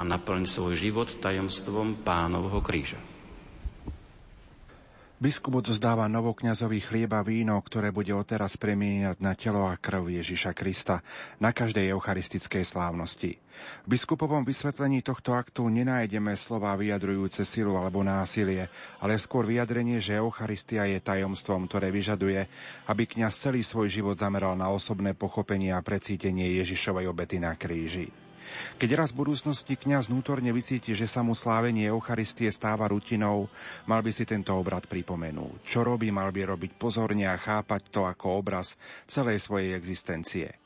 a naplň svoj život tajomstvom pánovho kríža. Biskup odozdáva novokňazovi chlieba víno, ktoré bude odteraz premieňať na telo a krv Ježiša Krista na každej eucharistickej slávnosti. V biskupovom vysvetlení tohto aktu nenájdeme slova vyjadrujúce silu alebo násilie, ale skôr vyjadrenie, že Eucharistia je tajomstvom, ktoré vyžaduje, aby kňaz celý svoj život zameral na osobné pochopenie a precítenie Ježišovej obety na kríži. Keď raz v budúcnosti kňaz vnútorne vycíti, že sa mu slávenie Eucharistie stáva rutinou, mal by si tento obrad pripomenúť. Čo robí, mal by robiť pozorne a chápať to ako obraz celej svojej existencie.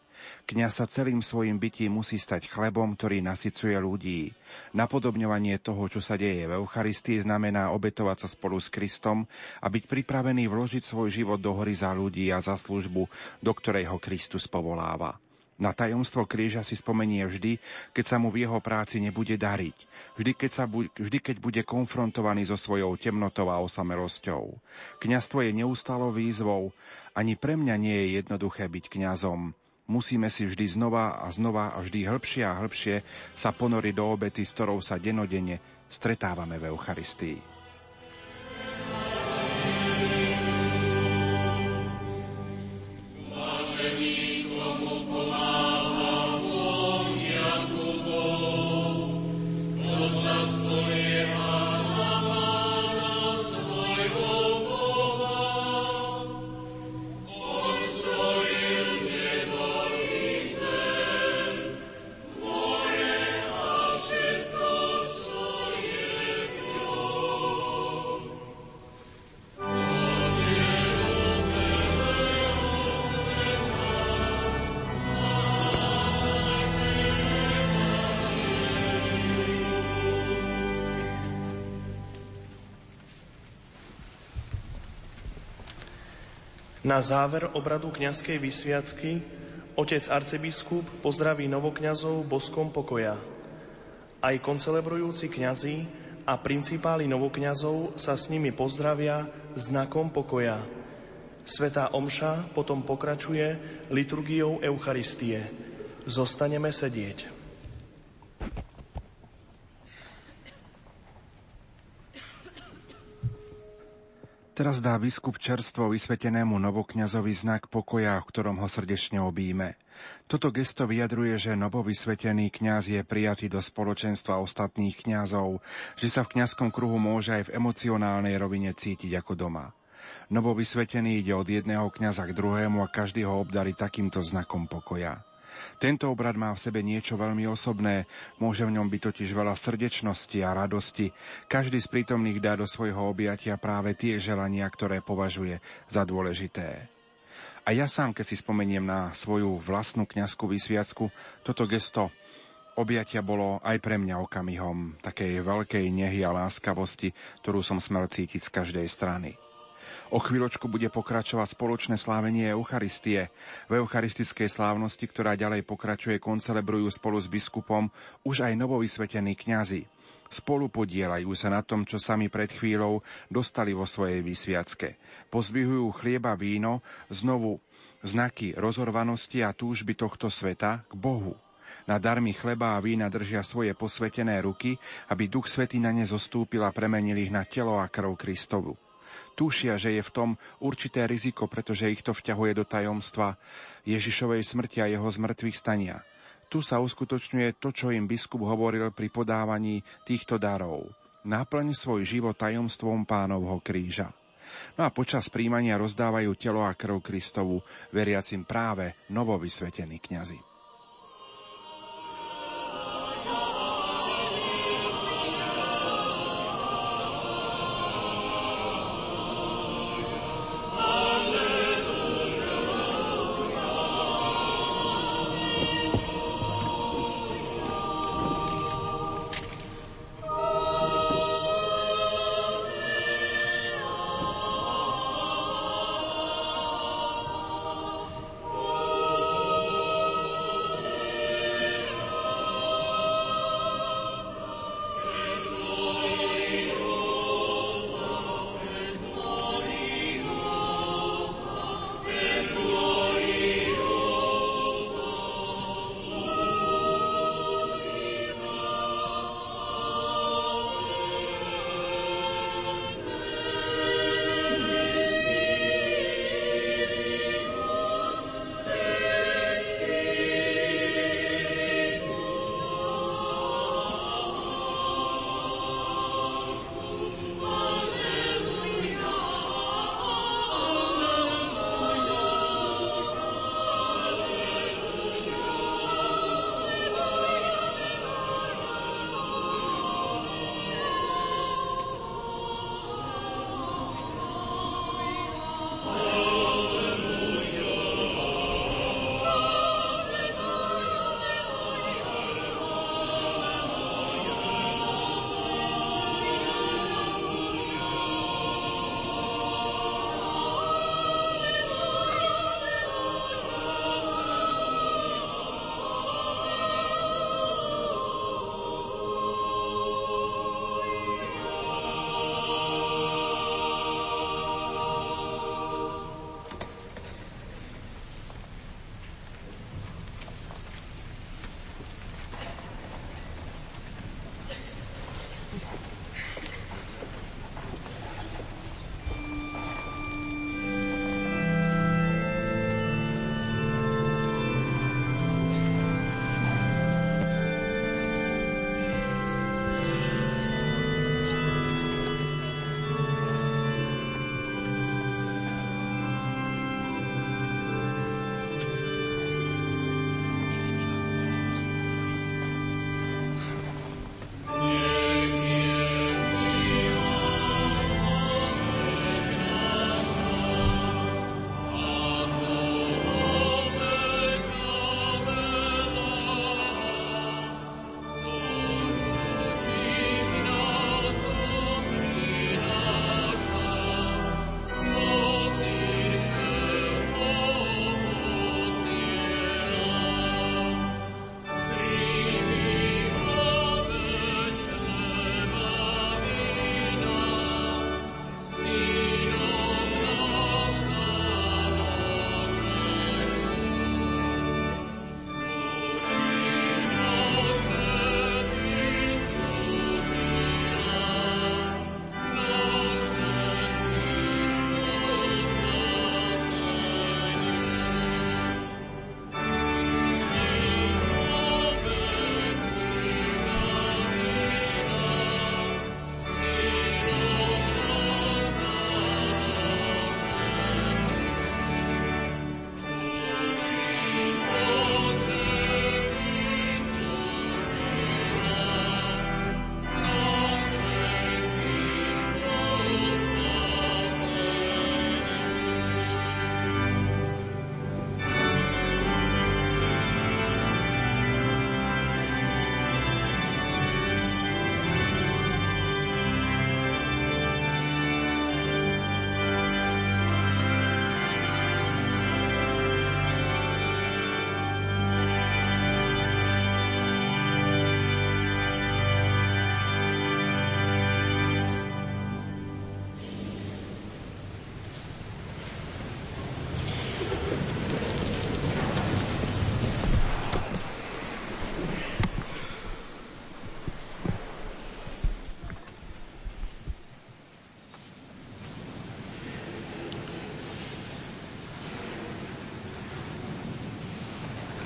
Kňaz sa celým svojim bytím musí stať chlebom, ktorý nasycuje ľudí. Napodobňovanie toho, čo sa deje v Eucharistii, znamená obetovať sa spolu s Kristom a byť pripravený vložiť svoj život do hory za ľudí a za službu, do ktorej ho Kristus povoláva. Na tajomstvo kríža si spomenie vždy, keď sa mu v jeho práci nebude dariť. Vždy keď, sa bu- vždy, keď bude konfrontovaný so svojou temnotou a osamelosťou. Kňastvo je neustálo výzvou. Ani pre mňa nie je jednoduché byť kňazom. Musíme si vždy znova a znova a vždy hĺbšie a hĺbšie sa ponoriť do obety, s ktorou sa denodene stretávame v Eucharistii. Na záver obradu kňazskej vysviacky otec arcibiskup pozdraví novokňazov boskom pokoja. Aj koncelebrujúci kňazi a principáli novokňazov sa s nimi pozdravia znakom pokoja. Svetá omša potom pokračuje liturgiou Eucharistie. Zostaneme sedieť. Teraz dá biskup čerstvo vysvetenému novokňazovi znak pokoja, v ktorom ho srdečne obíme. Toto gesto vyjadruje, že novovysvetený kňaz je prijatý do spoločenstva ostatných kňazov, že sa v kňazskom kruhu môže aj v emocionálnej rovine cítiť ako doma. Novovysvetený ide od jedného kňaza k druhému a každý ho obdarí takýmto znakom pokoja. Tento obrad má v sebe niečo veľmi osobné, môže v ňom byť totiž veľa srdečnosti a radosti. Každý z prítomných dá do svojho objatia práve tie želania, ktoré považuje za dôležité. A ja sám, keď si spomeniem na svoju vlastnú kňazskú vysviacku, toto gesto objatia bolo aj pre mňa okamihom takej veľkej nehy a láskavosti, ktorú som smel cítiť z každej strany. O chvíľočku bude pokračovať spoločné slávenie Eucharistie. V eucharistickej slávnosti, ktorá ďalej pokračuje, koncelebrujú spolu s biskupom už aj novovysvetení kňazi. Spolu podielajú sa na tom, čo sami pred chvíľou dostali vo svojej vysviacke. Pozvihujú chlieba víno, znovu znaky rozorvanosti a túžby tohto sveta k Bohu. Na darmi chleba a vína držia svoje posvetené ruky, aby Duch Svetý na ne zostúpil a premenil ich na telo a krv Kristovu. Tušia, že je v tom určité riziko, pretože ich to vťahuje do tajomstva Ježišovej smrti a jeho zmrtvých stania. Tu sa uskutočňuje to, čo im biskup hovoril pri podávaní týchto darov. Náplň svoj život tajomstvom pánovho kríža. No a počas príjmania rozdávajú telo a krv Kristovu, veriacim práve novovysvetení kňazi.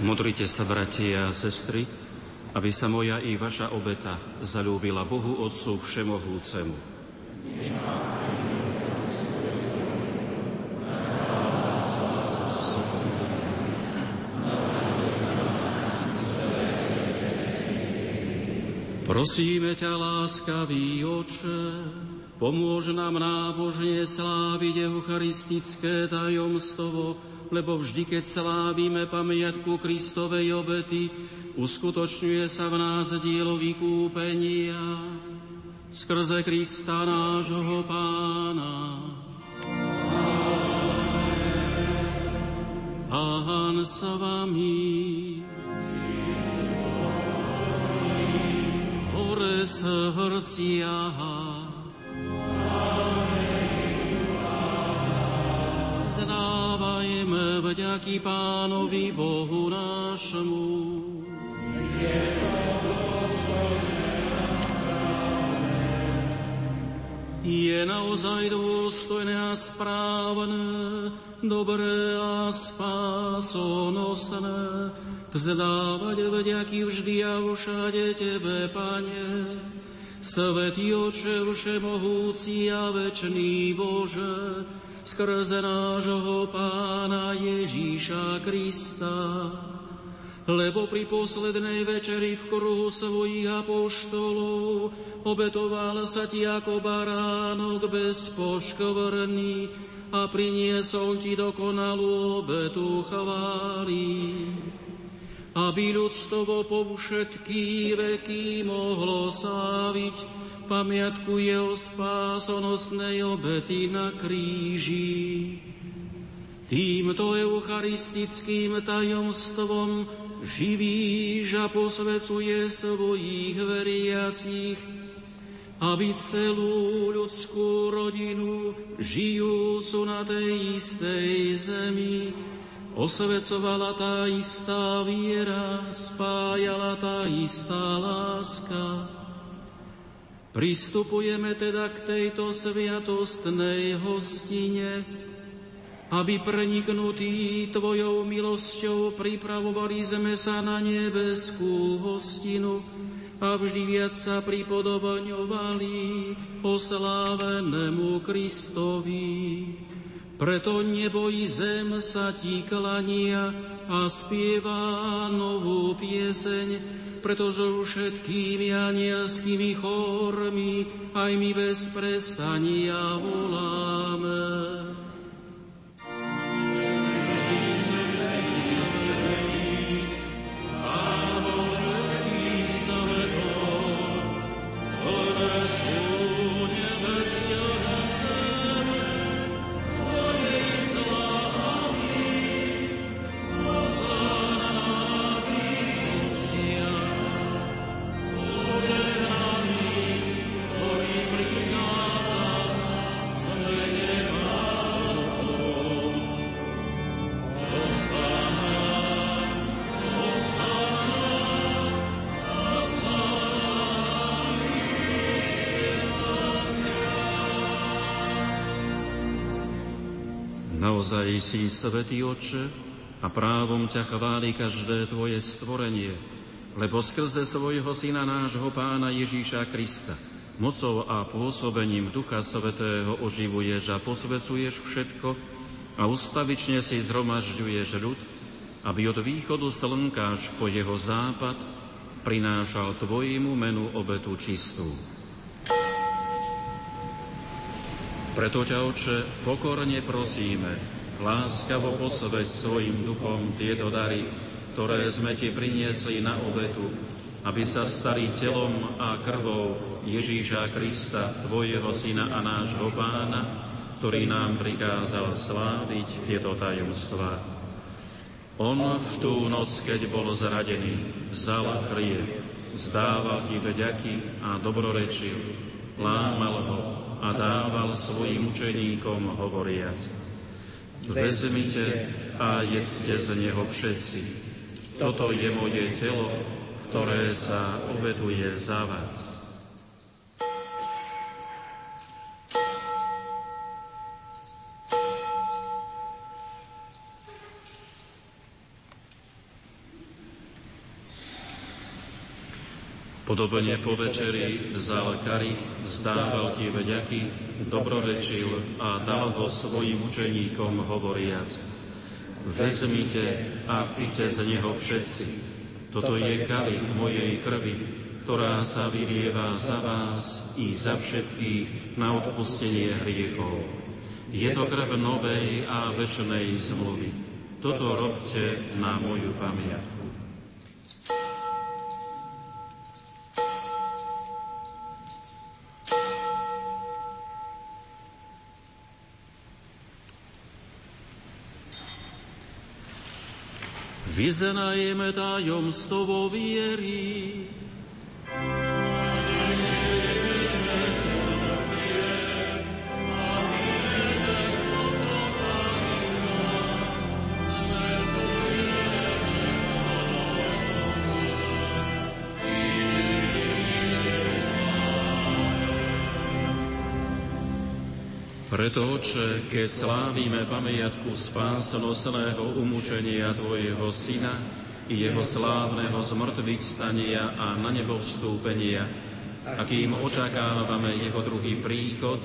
Modrite sa, bratia a sestry, aby sa moja i vaša obeta zalúbila Bohu Otcu Všemohúcemu. Prosíme ťa, láskavý oče, pomôž nám nábožne sláviť eucharistické tajomstvo, lebo vždy, keď slávime pamiatku Kristovej obety, uskutočňuje sa v nás dielo vykúpenia skrze Krista nášho Pána. Pán sa vami. Hore srdcia vďaky Pánovi Bohu nášmu. Je naozaj dôstojné a správne, dobré a spásonosné, vzdávať vďaky vždy a všade Tebe, Pane, Svetý Oče, Všemohúci a Večný Bože, skrze nášho Pána Ježíša Krista. Lebo pri poslednej večeri v kruhu svojich apoštolov obetoval sa ti ako baránok bez poškvrný a priniesol ti dokonalú obetu chváli. Aby ľudstvo po všetky veky mohlo sáviť pamiatku jeho spásonosnej obety na kríži. Týmto eucharistickým tajomstvom živíš a posvecuje svojich veriacich, aby celú ľudskú rodinu, žijúcu na tej istej zemi, osvecovala tá istá viera, spájala tá istá láska Pristupujeme teda k tejto sviatostnej hostine, aby preniknutí Tvojou milosťou pripravovali sme sa na nebeskú hostinu a vždy viac sa pripodobňovali oslávenému Kristovi. Preto nebo i zem sa Ti klania a spieva novú pieseň, pretože všetkými anielskými chormi aj my bez prestania voláme. Naozaj si svetý oče a právom ťa chváli každé tvoje stvorenie, lebo skrze svojho syna nášho pána Ježíša Krista mocou a pôsobením Ducha Svetého oživuješ a posvecuješ všetko a ustavične si zhromažďuješ ľud, aby od východu slnka až po jeho západ prinášal Tvojmu menu obetu čistú. Preto ťa, Oče, pokorne prosíme, láskavo posveď svojim duchom tieto dary, ktoré sme Ti priniesli na obetu, aby sa stali telom a krvou Ježíša Krista, Tvojho Syna a nášho Pána, ktorý nám prikázal sláviť tieto tajomstvá. On v tú noc, keď bol zradený, vzal chlieb, zdával ti vďaky a dobrorečil, lámal ho a dával svojim učeníkom hovoriac. Vezmite a jedzte z neho všetci. Toto je moje telo, ktoré sa obeduje za vás. Podobne po večeri vzal karich, zdával ti vďaky dobrorečil a dal ho svojim učeníkom hovoriac. Vezmite a pite z neho všetci. Toto je kalich mojej krvi, ktorá sa vylieva za vás i za všetkých na odpustenie hriechov. Je to krv novej a večnej zmluvy. Toto robte na moju pamiatku. Vyznajeme tajomstvo viery. Preto, Oče, keď slávime pamiatku spásonosného umúčenia Tvojho Syna i Jeho slávneho zmrtvých stania a na nebo vstúpenia, akým očakávame Jeho druhý príchod,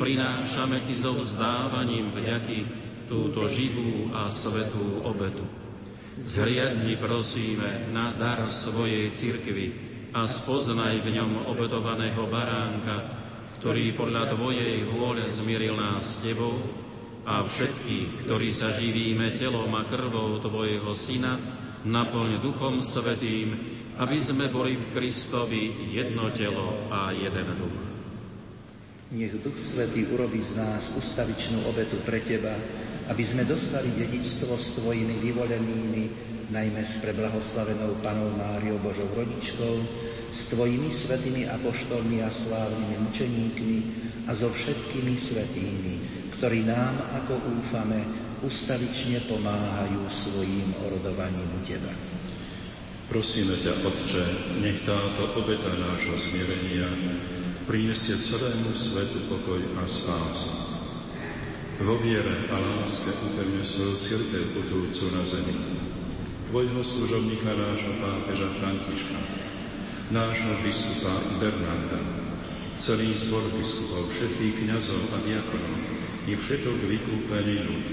prinášame Ti so vzdávaním vďaky túto živú a svetú obetu. Zhliadni prosíme na dar svojej cirkvi a spoznaj v ňom obetovaného baránka, ktorý podľa Tvojej vôle zmieril nás s Tebou a všetkých, ktorí sa živíme telom a krvou Tvojho Syna, naplň Duchom Svetým, aby sme boli v Kristovi jedno telo a jeden duch. Nech Duch Svetý urobí z nás ustavičnú obetu pre Teba, aby sme dostali dedičstvo s Tvojimi vyvolenými, najmä s preblahoslavenou Panou Máriou Božou rodičkou, s Tvojimi svetými apoštolmi a slávnymi učeníkmi a so všetkými svetými, ktorí nám, ako úfame, ustavične pomáhajú svojím orodovaním u Teba. Prosíme ťa, Otče, nech táto obeta nášho smierenia prinesie celému svetu pokoj a spásu. Vo viere a láske upevne svoju církev putujúcu na zemi. Tvojho služobníka nášho pápeža Františka, nášho biskupa Bernarda, celý zbor biskupov, všetkých kniazov a diakonov i všetok vykúpený ľud.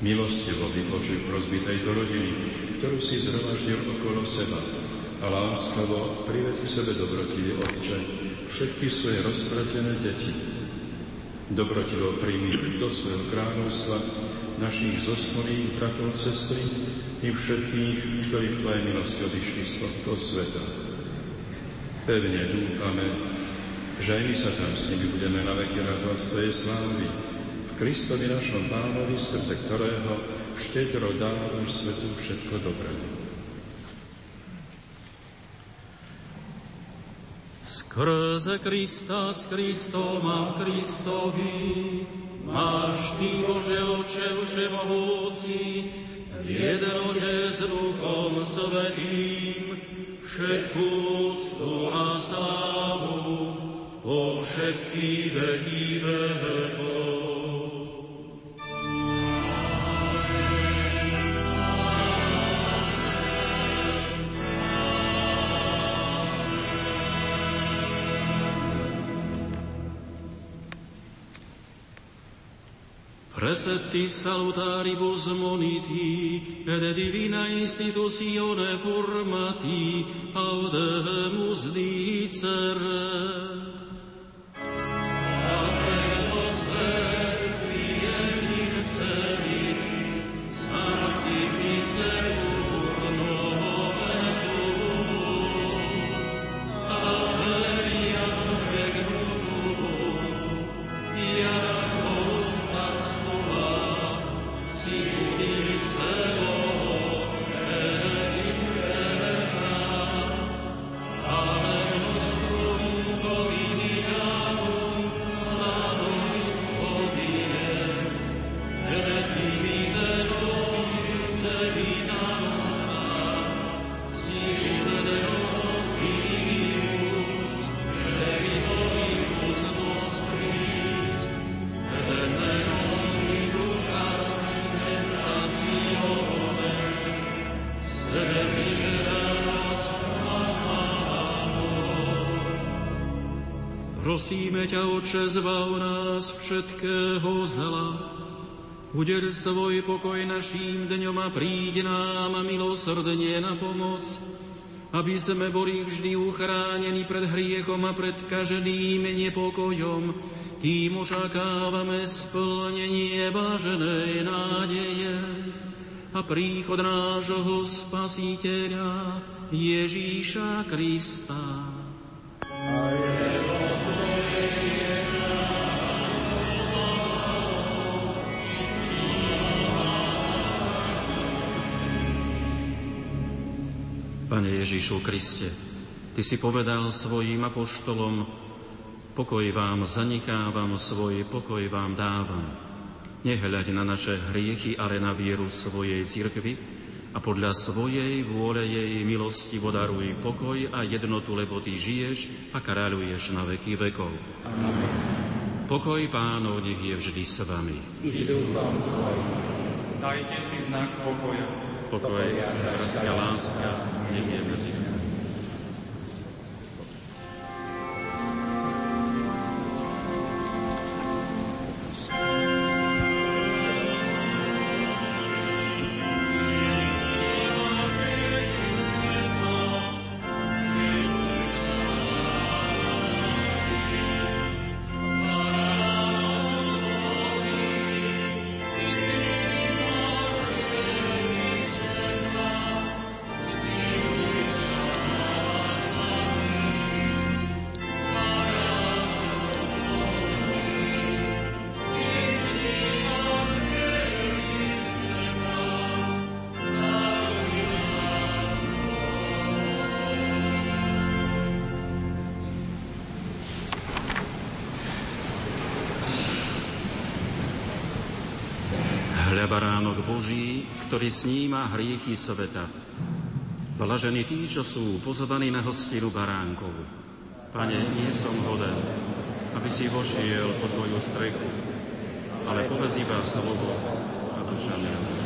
Milostivo vypočuj prosby tejto rodiny, ktorú si zhromaždil okolo seba a láskavo priveď k sebe dobrotivý Otče všetky svoje roztratené deti. Dobrotivo príjmi do svojho kráľovstva našich zosnulých bratov, cestry i všetkých, ktorí v Tvojej milosti odišli z tohto sveta. Pevne dúfame, že aj my sa tam s nimi budeme na veky radovať z Tvojej slávy. V Kristovi našom Pánovi, skrze ktorého štedro dávaš svetu všetko dobré. Skrze Krista, s Kristom a v Kristovi, máš Ty, Bože Oče, Všemohúci, v jednote s Duchom Svetým, všetkú úctu a slávu po všetky veky vekov. Precepti salutaribus moniti, et divina institutione formati, audemus dicere. Prosíme ťa, Oče, zbav nás všetkého zla. Uder svoj pokoj naším dňom a príď nám milosrdne na pomoc, aby sme boli vždy uchránení pred hriechom a pred každým nepokojom, kým očakávame splnenie váženej nádeje a príchod nášho Spasiteľa Ježíša Krista. Pane Ježišu Kriste, Ty si povedal svojim apoštolom, pokoj vám zanechávam, svoj pokoj vám dávam. Nehľaď na naše hriechy, ale na vieru svojej cirkvi a podľa svojej vôle jej milosti vodaruj pokoj a jednotu, lebo Ty žiješ a kráľuješ na veky vekov. Amen. Pokoj pánov nech je vždy s vami. Dajte si znak pokoja. Pokoj, bratská láska, nech je Boží, ktorý sníma hriechy sveta. Blažení tí, čo sú pozvaní na hostinu baránkov. Pane, nie som hoden, aby si vošiel pod moju strechu, ale povedz iba slovo a duša mňa.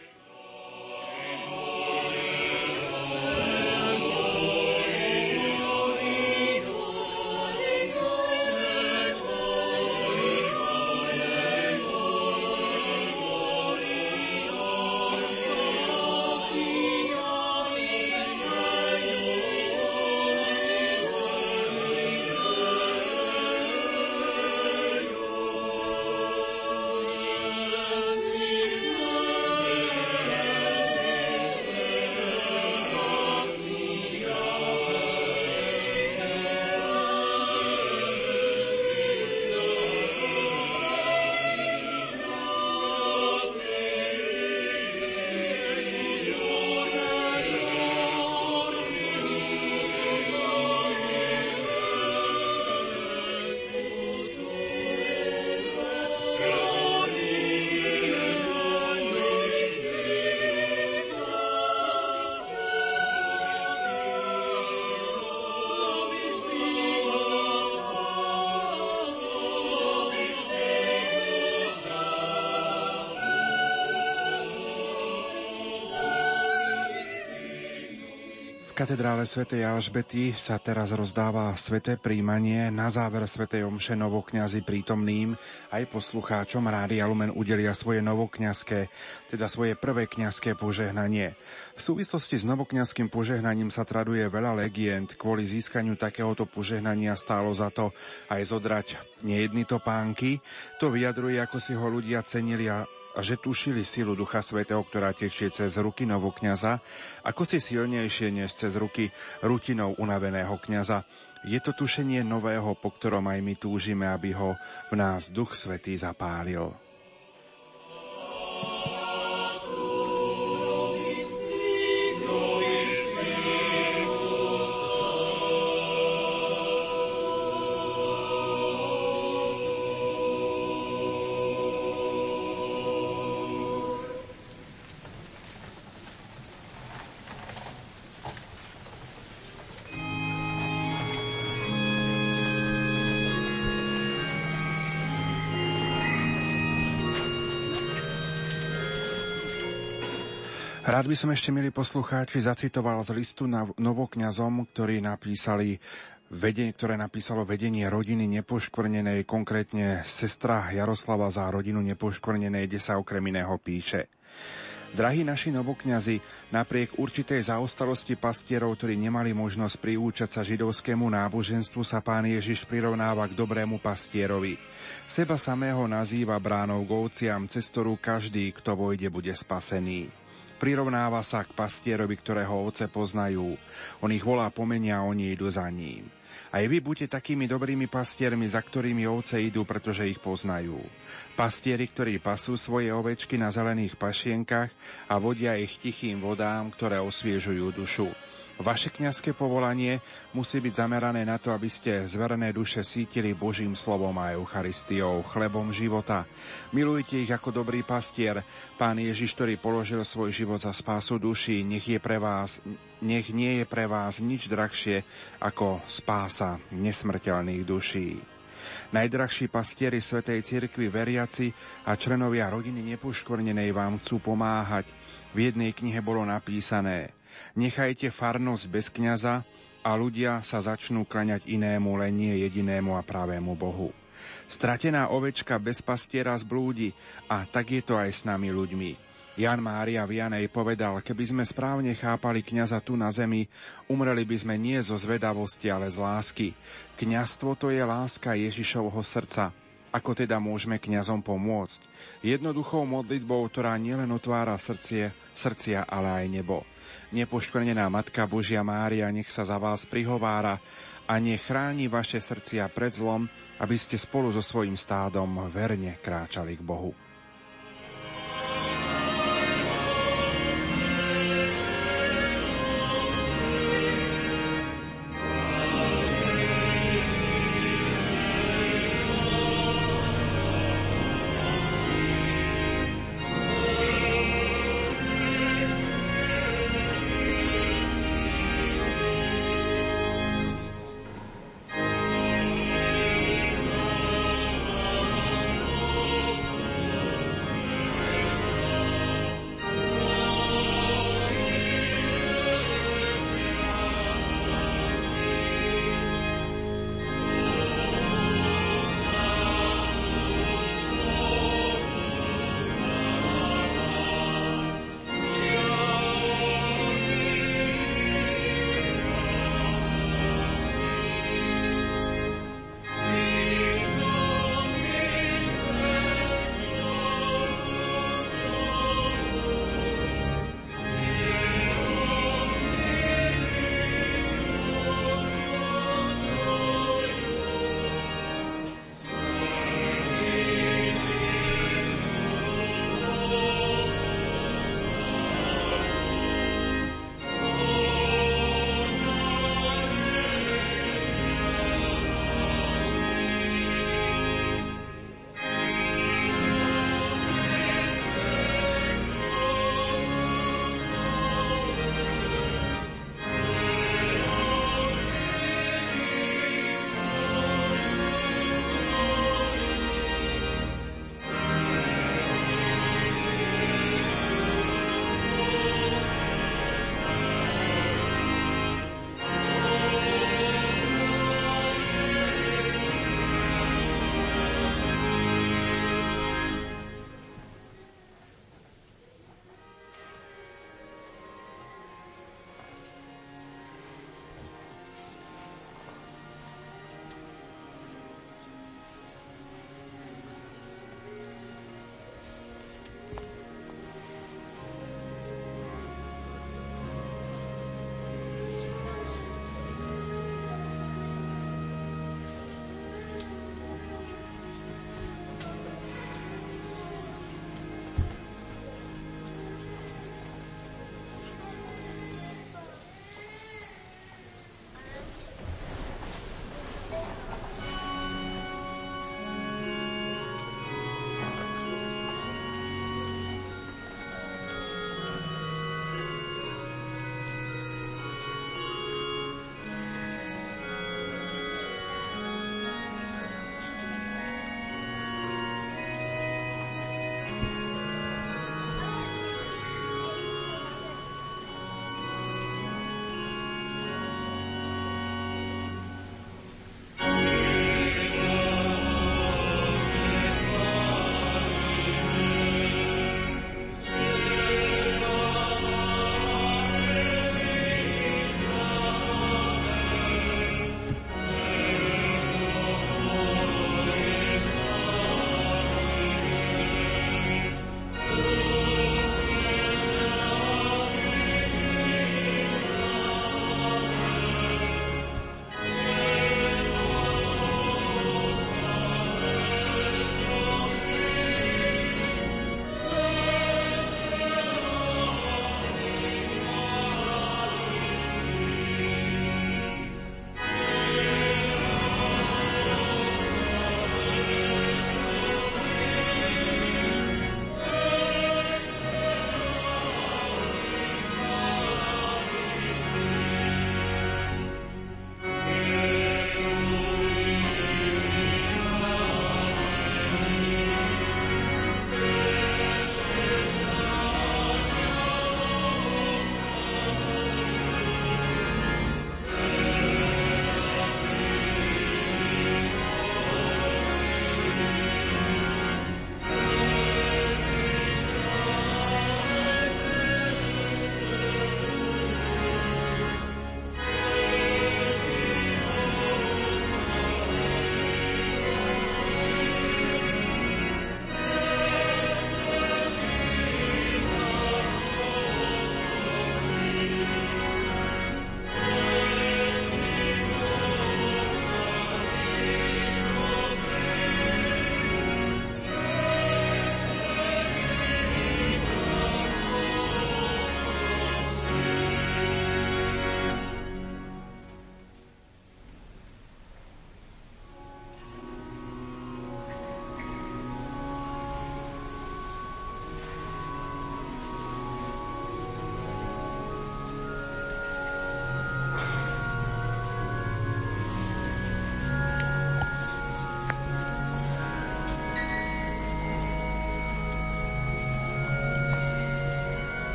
Katedrále svätej Alžbety sa teraz rozdáva sveté príjmanie. Na záver svätej omše novokňazi prítomným aj poslucháčom Rádia Lumen udelia svoje novokňazské, teda svoje prvé kňazské požehnanie. V súvislosti s novokňazským požehnaním sa traduje veľa legend. Kvôli získaniu takéhoto požehnania stálo za to aj zodrať nejedny topánky. To vyjadruje, ako si ho ľudia cenili a a že tušili silu Ducha Svetého, ktorá tečie cez ruky novokňaza, ako si silnejšie než cez ruky rutinou unaveného kňaza. Je to tušenie nového, po ktorom aj my túžime, aby ho v nás Duch Svetý zapálil. Rád by som ešte, milí poslucháči, zacitoval z listu na novokňazom, ktorý napísali vedenie, ktoré napísalo vedenie rodiny nepoškvrnenej, konkrétne sestra Jaroslava za rodinu nepoškvrnenej, kde sa okrem iného píše. Drahí naši novokňazi, napriek určitej zaostalosti pastierov, ktorí nemali možnosť priúčať sa židovskému náboženstvu, sa pán Ježiš prirovnáva k dobrému pastierovi. Seba samého nazýva bránou govciam, cez ktorú každý, kto vojde, bude spasený. Prirovnáva sa k pastierovi, ktorého ovce poznajú. On ich volá pomenia a oni idú za ním. Aj vy buďte takými dobrými pastiermi, za ktorými ovce idú, pretože ich poznajú. Pastieri, ktorí pasú svoje ovečky na zelených pašienkach a vodia ich tichým vodám, ktoré osviežujú dušu. Vaše kňazské povolanie musí byť zamerané na to, aby ste zverené duše sítili Božím slovom a Eucharistiou, chlebom života. Milujte ich ako dobrý pastier. Pán Ježiš, ktorý položil svoj život za spásu duší, nech, je pre vás, nech nie je pre vás nič drahšie ako spása nesmrteľných duší. Najdrahší pastieri Svetej Cirkvi, veriaci a členovia rodiny nepoškvrnenej vám chcú pomáhať. V jednej knihe bolo napísané – Nechajte farnosť bez kňaza a ľudia sa začnú klaňať inému, len nie jedinému a pravému Bohu. Stratená ovečka bez pastiera zblúdi a tak je to aj s nami ľuďmi. Jan Mária Vianej povedal, keby sme správne chápali kňaza tu na zemi, umreli by sme nie zo zvedavosti, ale z lásky. Kňastvo to je láska Ježišovho srdca. Ako teda môžeme kňazom pomôcť? Jednoduchou modlitbou, ktorá nielen otvára srdcie, srdcia, ale aj nebo. Nepoškvrnená Matka Božia Mária nech sa za vás prihovára a nech chráni vaše srdcia pred zlom, aby ste spolu so svojím stádom verne kráčali k Bohu.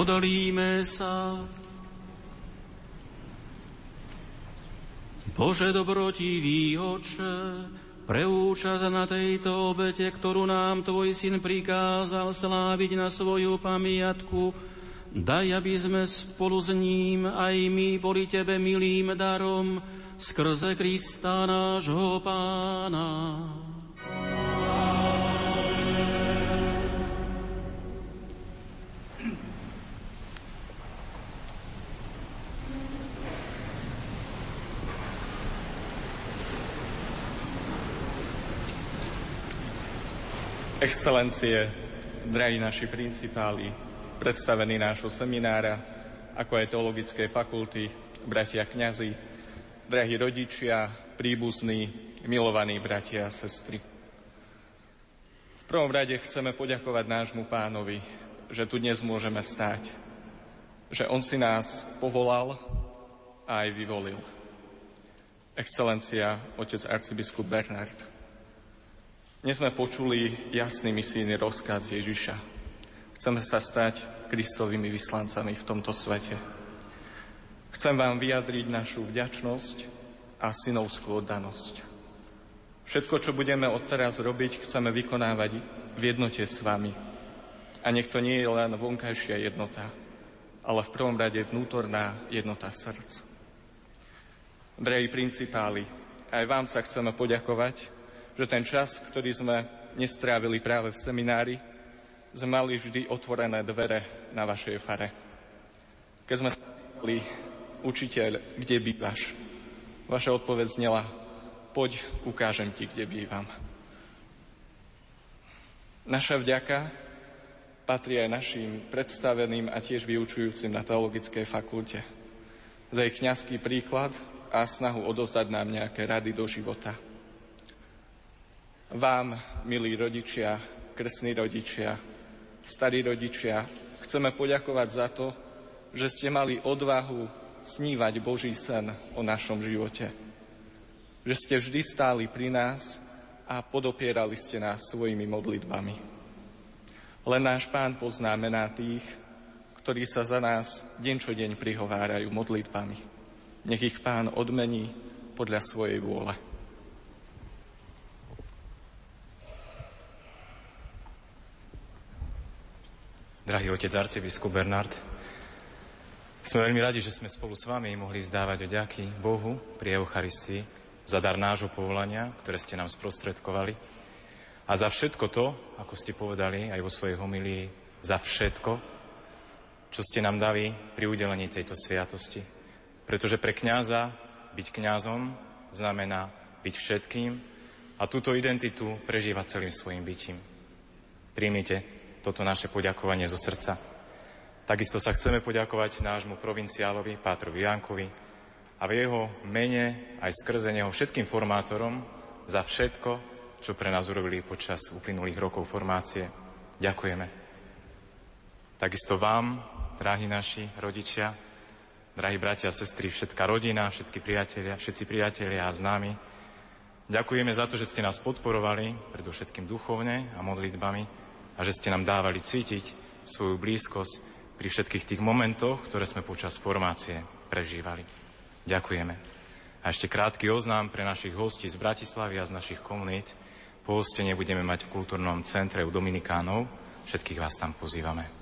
Modlíme sa. Bože dobrotivý oče, pre účasť na tejto obete, ktorú nám Tvoj syn prikázal sláviť na svoju pamiatku, daj, aby sme spolu s ním aj my boli Tebe milým darom skrze Krista nášho Pána. Excelencie, drahí naši principáli, predstavení nášho seminára, ako aj teologickej fakulty, bratia kňazi, drahí rodičia, príbuzní, milovaní bratia a sestry. V prvom rade chceme poďakovať nášmu pánovi, že tu dnes môžeme stáť, že on si nás povolal a aj vyvolil. Excelencia, otec arcibiskup Bernard. Dnes sme počuli jasný misijný rozkaz Ježiša. Chceme sa stať Kristovými vyslancami v tomto svete. Chcem vám vyjadriť našu vďačnosť a synovskú oddanosť. Všetko, čo budeme odteraz robiť, chceme vykonávať v jednote s vami. A nech to nie je len vonkajšia jednota, ale v prvom rade vnútorná jednota srdc. Drahí principáli, aj vám sa chceme poďakovať že ten čas, ktorý sme nestrávili práve v seminári, sme mali vždy otvorené dvere na vašej fare. Keď sme spýtali, učiteľ, kde bývaš? Vaša odpoveď znela, poď, ukážem ti, kde bývam. Naša vďaka patrí aj našim predstaveným a tiež vyučujúcim na teologickej fakulte. Za ich kniazský príklad a snahu odozdať nám nejaké rady do života – vám, milí rodičia, krsní rodičia, starí rodičia, chceme poďakovať za to, že ste mali odvahu snívať Boží sen o našom živote. Že ste vždy stáli pri nás a podopierali ste nás svojimi modlitbami. Len náš Pán pozná mená tých, ktorí sa za nás deň čo deň prihovárajú modlitbami. Nech ich Pán odmení podľa svojej vôle. Drahý otec arcibiskup Bernard. Sme veľmi radi, že sme spolu s vami mohli vzdávať oďaky Bohu pri Eucharistii za dar nášho povolania, ktoré ste nám sprostredkovali a za všetko to, ako ste povedali aj vo svojej homilii, za všetko, čo ste nám dali pri udelení tejto sviatosti. Pretože pre kňaza byť kňazom znamená byť všetkým a túto identitu prežívať celým svojim bytím. Príjmite toto naše poďakovanie zo srdca. Takisto sa chceme poďakovať nášmu provinciálovi, Pátrovi Jankovi a v jeho mene aj skrze neho všetkým formátorom za všetko, čo pre nás urobili počas uplynulých rokov formácie. Ďakujeme. Takisto vám, drahí naši rodičia, drahí bratia a sestry, všetká rodina, všetky priatelia, všetci priatelia a známi, ďakujeme za to, že ste nás podporovali, predovšetkým duchovne a modlitbami, a že ste nám dávali cítiť svoju blízkosť pri všetkých tých momentoch, ktoré sme počas formácie prežívali. Ďakujeme. A ešte krátky oznám pre našich hostí z Bratislavy a z našich komunít. Po hostene budeme mať v kultúrnom centre u Dominikánov. Všetkých vás tam pozývame.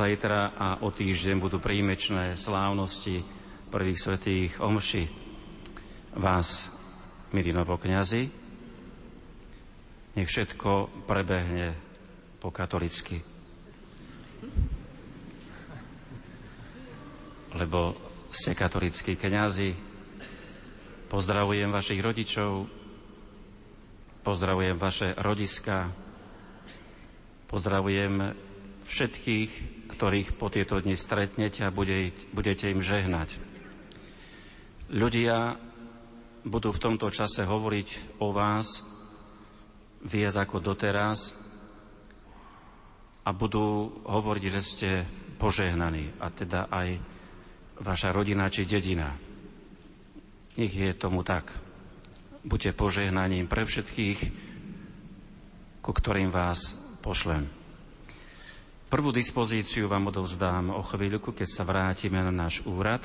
Zajtra a o týždeň budú príjmečné slávnosti prvých svetých omši. Vás, milí novokňazi, nech všetko prebehne po katolicky. Lebo ste katolickí kňazi, pozdravujem vašich rodičov, pozdravujem vaše rodiska, pozdravujem všetkých ktorých po tieto dni stretnete a budete im žehnať. Ľudia budú v tomto čase hovoriť o vás viac ako doteraz a budú hovoriť, že ste požehnaní a teda aj vaša rodina či dedina. Nech je tomu tak. Buďte požehnaním pre všetkých, ku ktorým vás pošlem. Prvú dispozíciu vám odovzdám o chvíľku, keď sa vrátime na náš úrad.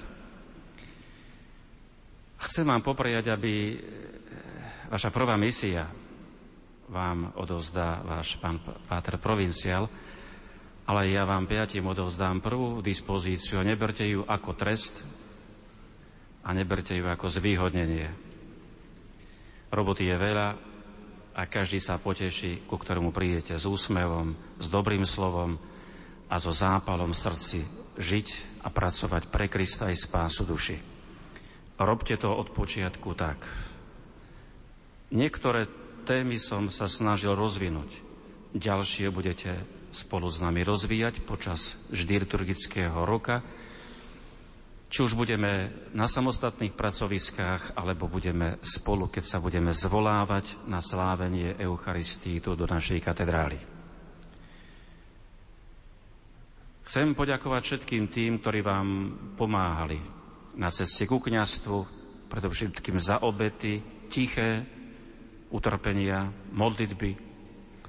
Chcem vám poprejať, aby vaša prvá misia vám odovzdá váš pán Páter Provinciál, ale ja vám piatim odovzdám prvú dispozíciu. Neberte ju ako trest a neberte ju ako zvýhodnenie. Roboty je veľa a každý sa poteší, ku ktorému prídete s úsmevom, s dobrým slovom a so zápalom v srdci žiť a pracovať pre Krista i spásu duši. Robte to od počiatku tak. Niektoré témy som sa snažil rozvinúť. Ďalšie budete spolu s nami rozvíjať počas vždy liturgického roka. Či už budeme na samostatných pracoviskách, alebo budeme spolu, keď sa budeme zvolávať na slávenie Eucharistii tu do našej katedrály. Chcem poďakovať všetkým tým, ktorí vám pomáhali na ceste ku kniastvu, predovšetkým za obety, tiché, utrpenia, modlitby,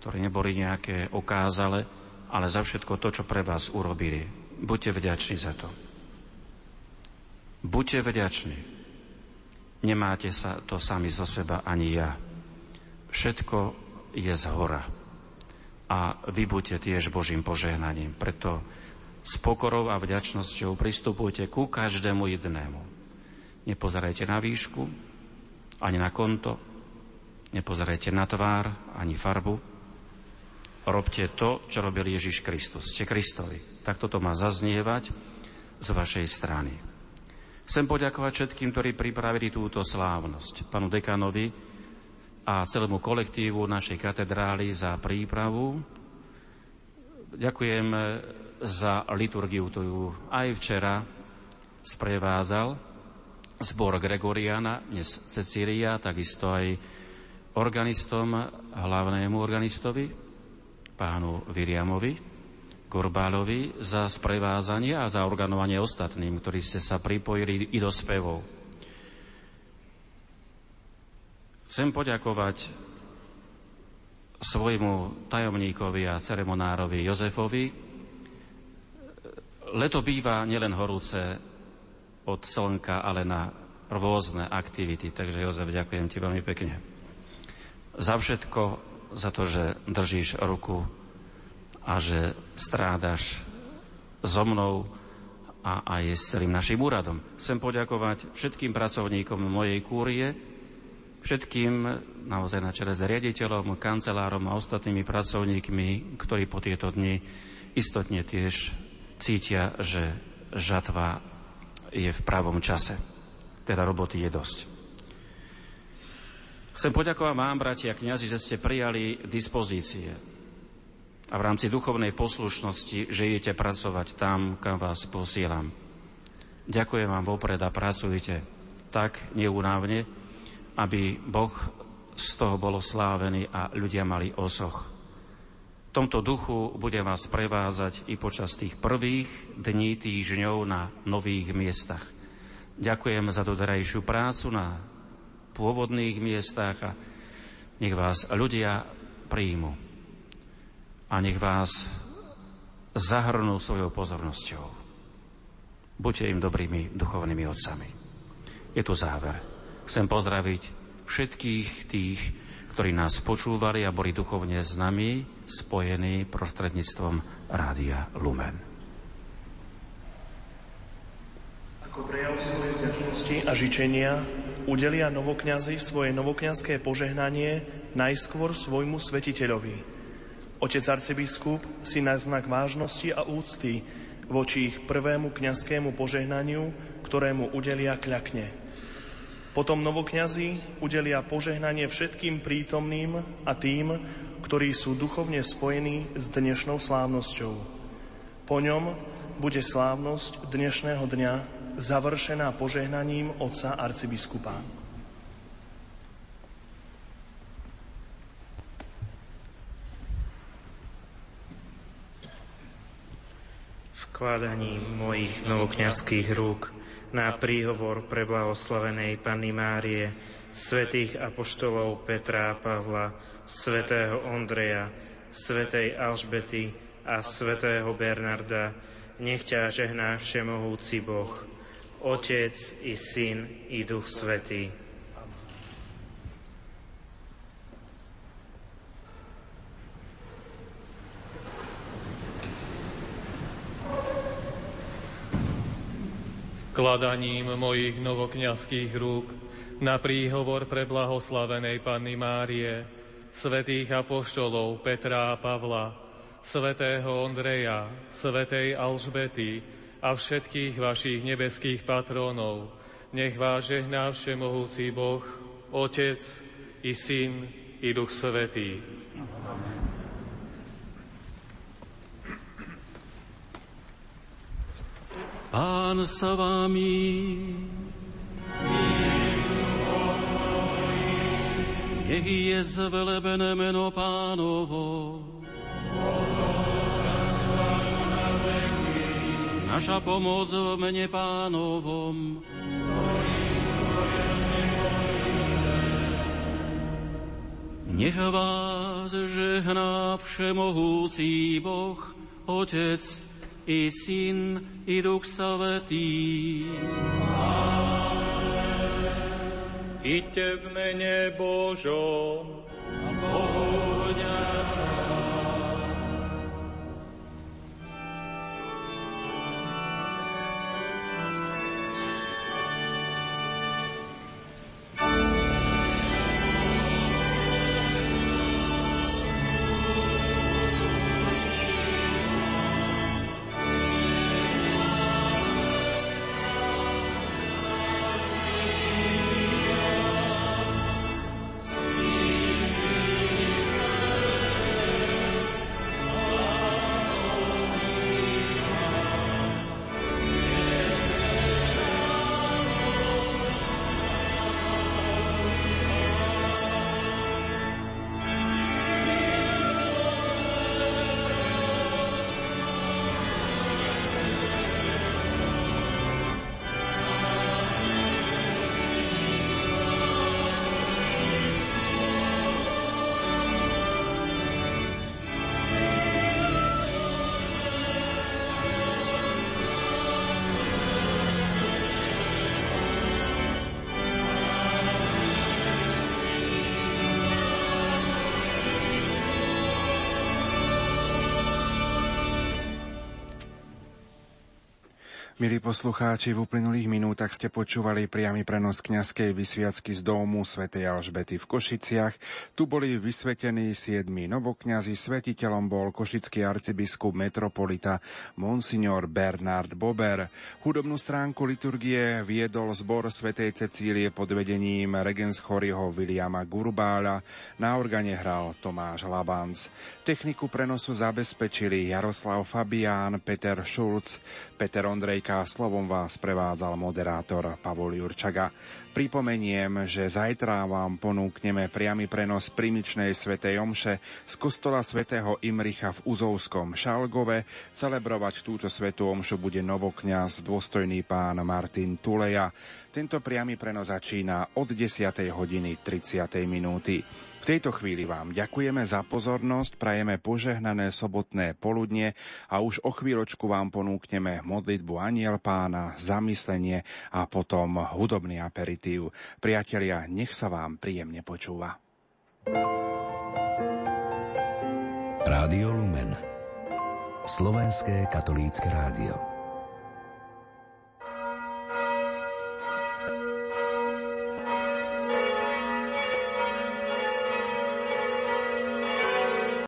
ktoré neboli nejaké okázale, ale za všetko to, čo pre vás urobili. Buďte vďační za to. Buďte vďační. Nemáte sa to sami zo seba ani ja. Všetko je z hora. A vy buďte tiež Božím požehnaním. Preto s pokorou a vďačnosťou pristupujte ku každému jednému. Nepozerajte na výšku, ani na konto, Nepozerajte na tvár ani farbu. Robte to, čo robil Ježiš Kristus. Ste Kristovi. Tak toto má zaznievať z vašej strany. Chcem poďakovať všetkým, ktorí pripravili túto slávnosť. Panu dekanovi a celému kolektívu našej katedrály za prípravu. Ďakujem za liturgiu, ktorú aj včera sprevázal zbor Gregoriana, dnes Cecília, takisto aj organistom, hlavnému organistovi, pánu Viriamovi, Gorbálovi, za sprevázanie a za organovanie ostatným, ktorí ste sa pripojili i do spevov. Chcem poďakovať svojmu tajomníkovi a ceremonárovi Jozefovi. Leto býva nielen horúce od slnka, ale na rôzne aktivity. Takže Jozef, ďakujem ti veľmi pekne za všetko, za to, že držíš ruku a že strádaš so mnou a aj s celým našim úradom. Chcem poďakovať všetkým pracovníkom mojej kúrie, všetkým naozaj na čele s riaditeľom, kancelárom a ostatnými pracovníkmi, ktorí po tieto dni istotne tiež cítia, že žatva je v pravom čase. Teda roboty je dosť. Chcem poďakovať vám, bratia kniazy, že ste prijali dispozície a v rámci duchovnej poslušnosti, že idete pracovať tam, kam vás posielam. Ďakujem vám vopred a pracujte tak neunávne, aby Boh z toho bolo slávený a ľudia mali osoch. V tomto duchu budem vás prevázať i počas tých prvých dní, týždňov na nových miestach. Ďakujem za doterajšiu prácu na pôvodných miestach a nech vás ľudia príjmu a nech vás zahrnú svojou pozornosťou. Buďte im dobrými duchovnými otcami. Je tu záver. Chcem pozdraviť všetkých tých, ktorí nás počúvali a boli duchovne s nami spojení prostredníctvom Rádia Lumen. Ako prejav svojej vďačnosti a žičenia udelia novokňazi svoje novokňazské požehnanie najskôr svojmu svetiteľovi. Otec arcibiskup si na znak vážnosti a úcty voči ich prvému kňazskému požehnaniu, ktorému udelia kľakne. Potom novokňazi udelia požehnanie všetkým prítomným a tým, ktorí sú duchovne spojení s dnešnou slávnosťou. Po ňom bude slávnosť dnešného dňa završená požehnaním otca arcibiskupa. Vkladaním mojich novokňazských rúk na príhovor preblahoslavenej Panny Márie, svetých apoštolov Petra a Pavla, svetého Ondreja, svetej Alžbety a svetého Bernarda, nech ťa žehná všemohúci Boh, Otec i Syn i Duch Svetý. Kladaním mojich novokňazských rúk na príhovor pre blahoslavenej Panny Márie, svetých apoštolov Petra a Pavla, svetého Ondreja, svetej Alžbety a všetkých vašich nebeských patrónov. Nech vás žehná všemohúci Boh, Otec i Syn i Duch Svetý. Pán sa vámi. Nech je zvelebené meno pánovo. Naša pomoc v mene pánovom. Nech vás žehná všemohúci Boh, Otec i Syn i Duch Svetý. Iďte v mene Božom. Milí poslucháči, v uplynulých minútach ste počúvali priamy prenos kňazskej vysviacky z domu svätej Alžbety v Košiciach. Tu boli vysvetení siedmi novokňazi, svetiteľom bol košický arcibiskup metropolita Monsignor Bernard Bober. Hudobnú stránku liturgie viedol zbor svätej Cecílie pod vedením regenschoriho Williama Gurbála. Na organe hral Tomáš Labanc. Techniku prenosu zabezpečili Jaroslav Fabián, Peter Šulc, Peter Ondrej Rubrika Slovom vás prevádzal moderátor Pavol Jurčaga. Pripomeniem, že zajtra vám ponúkneme priamy prenos primičnej svätej Omše z kostola svätého Imricha v Uzovskom Šalgove. Celebrovať túto svetú Omšu bude novokňaz dôstojný pán Martin Tuleja. Tento priamy prenos začína od 10. hodiny 30. minúty. V tejto chvíli vám ďakujeme za pozornosť, prajeme požehnané sobotné poludne a už o chvíľočku vám ponúkneme modlitbu Aniel pána, zamyslenie a potom hudobný aperitív. Priatelia, nech sa vám príjemne počúva. Rádio Lumen Slovenské katolícke rádio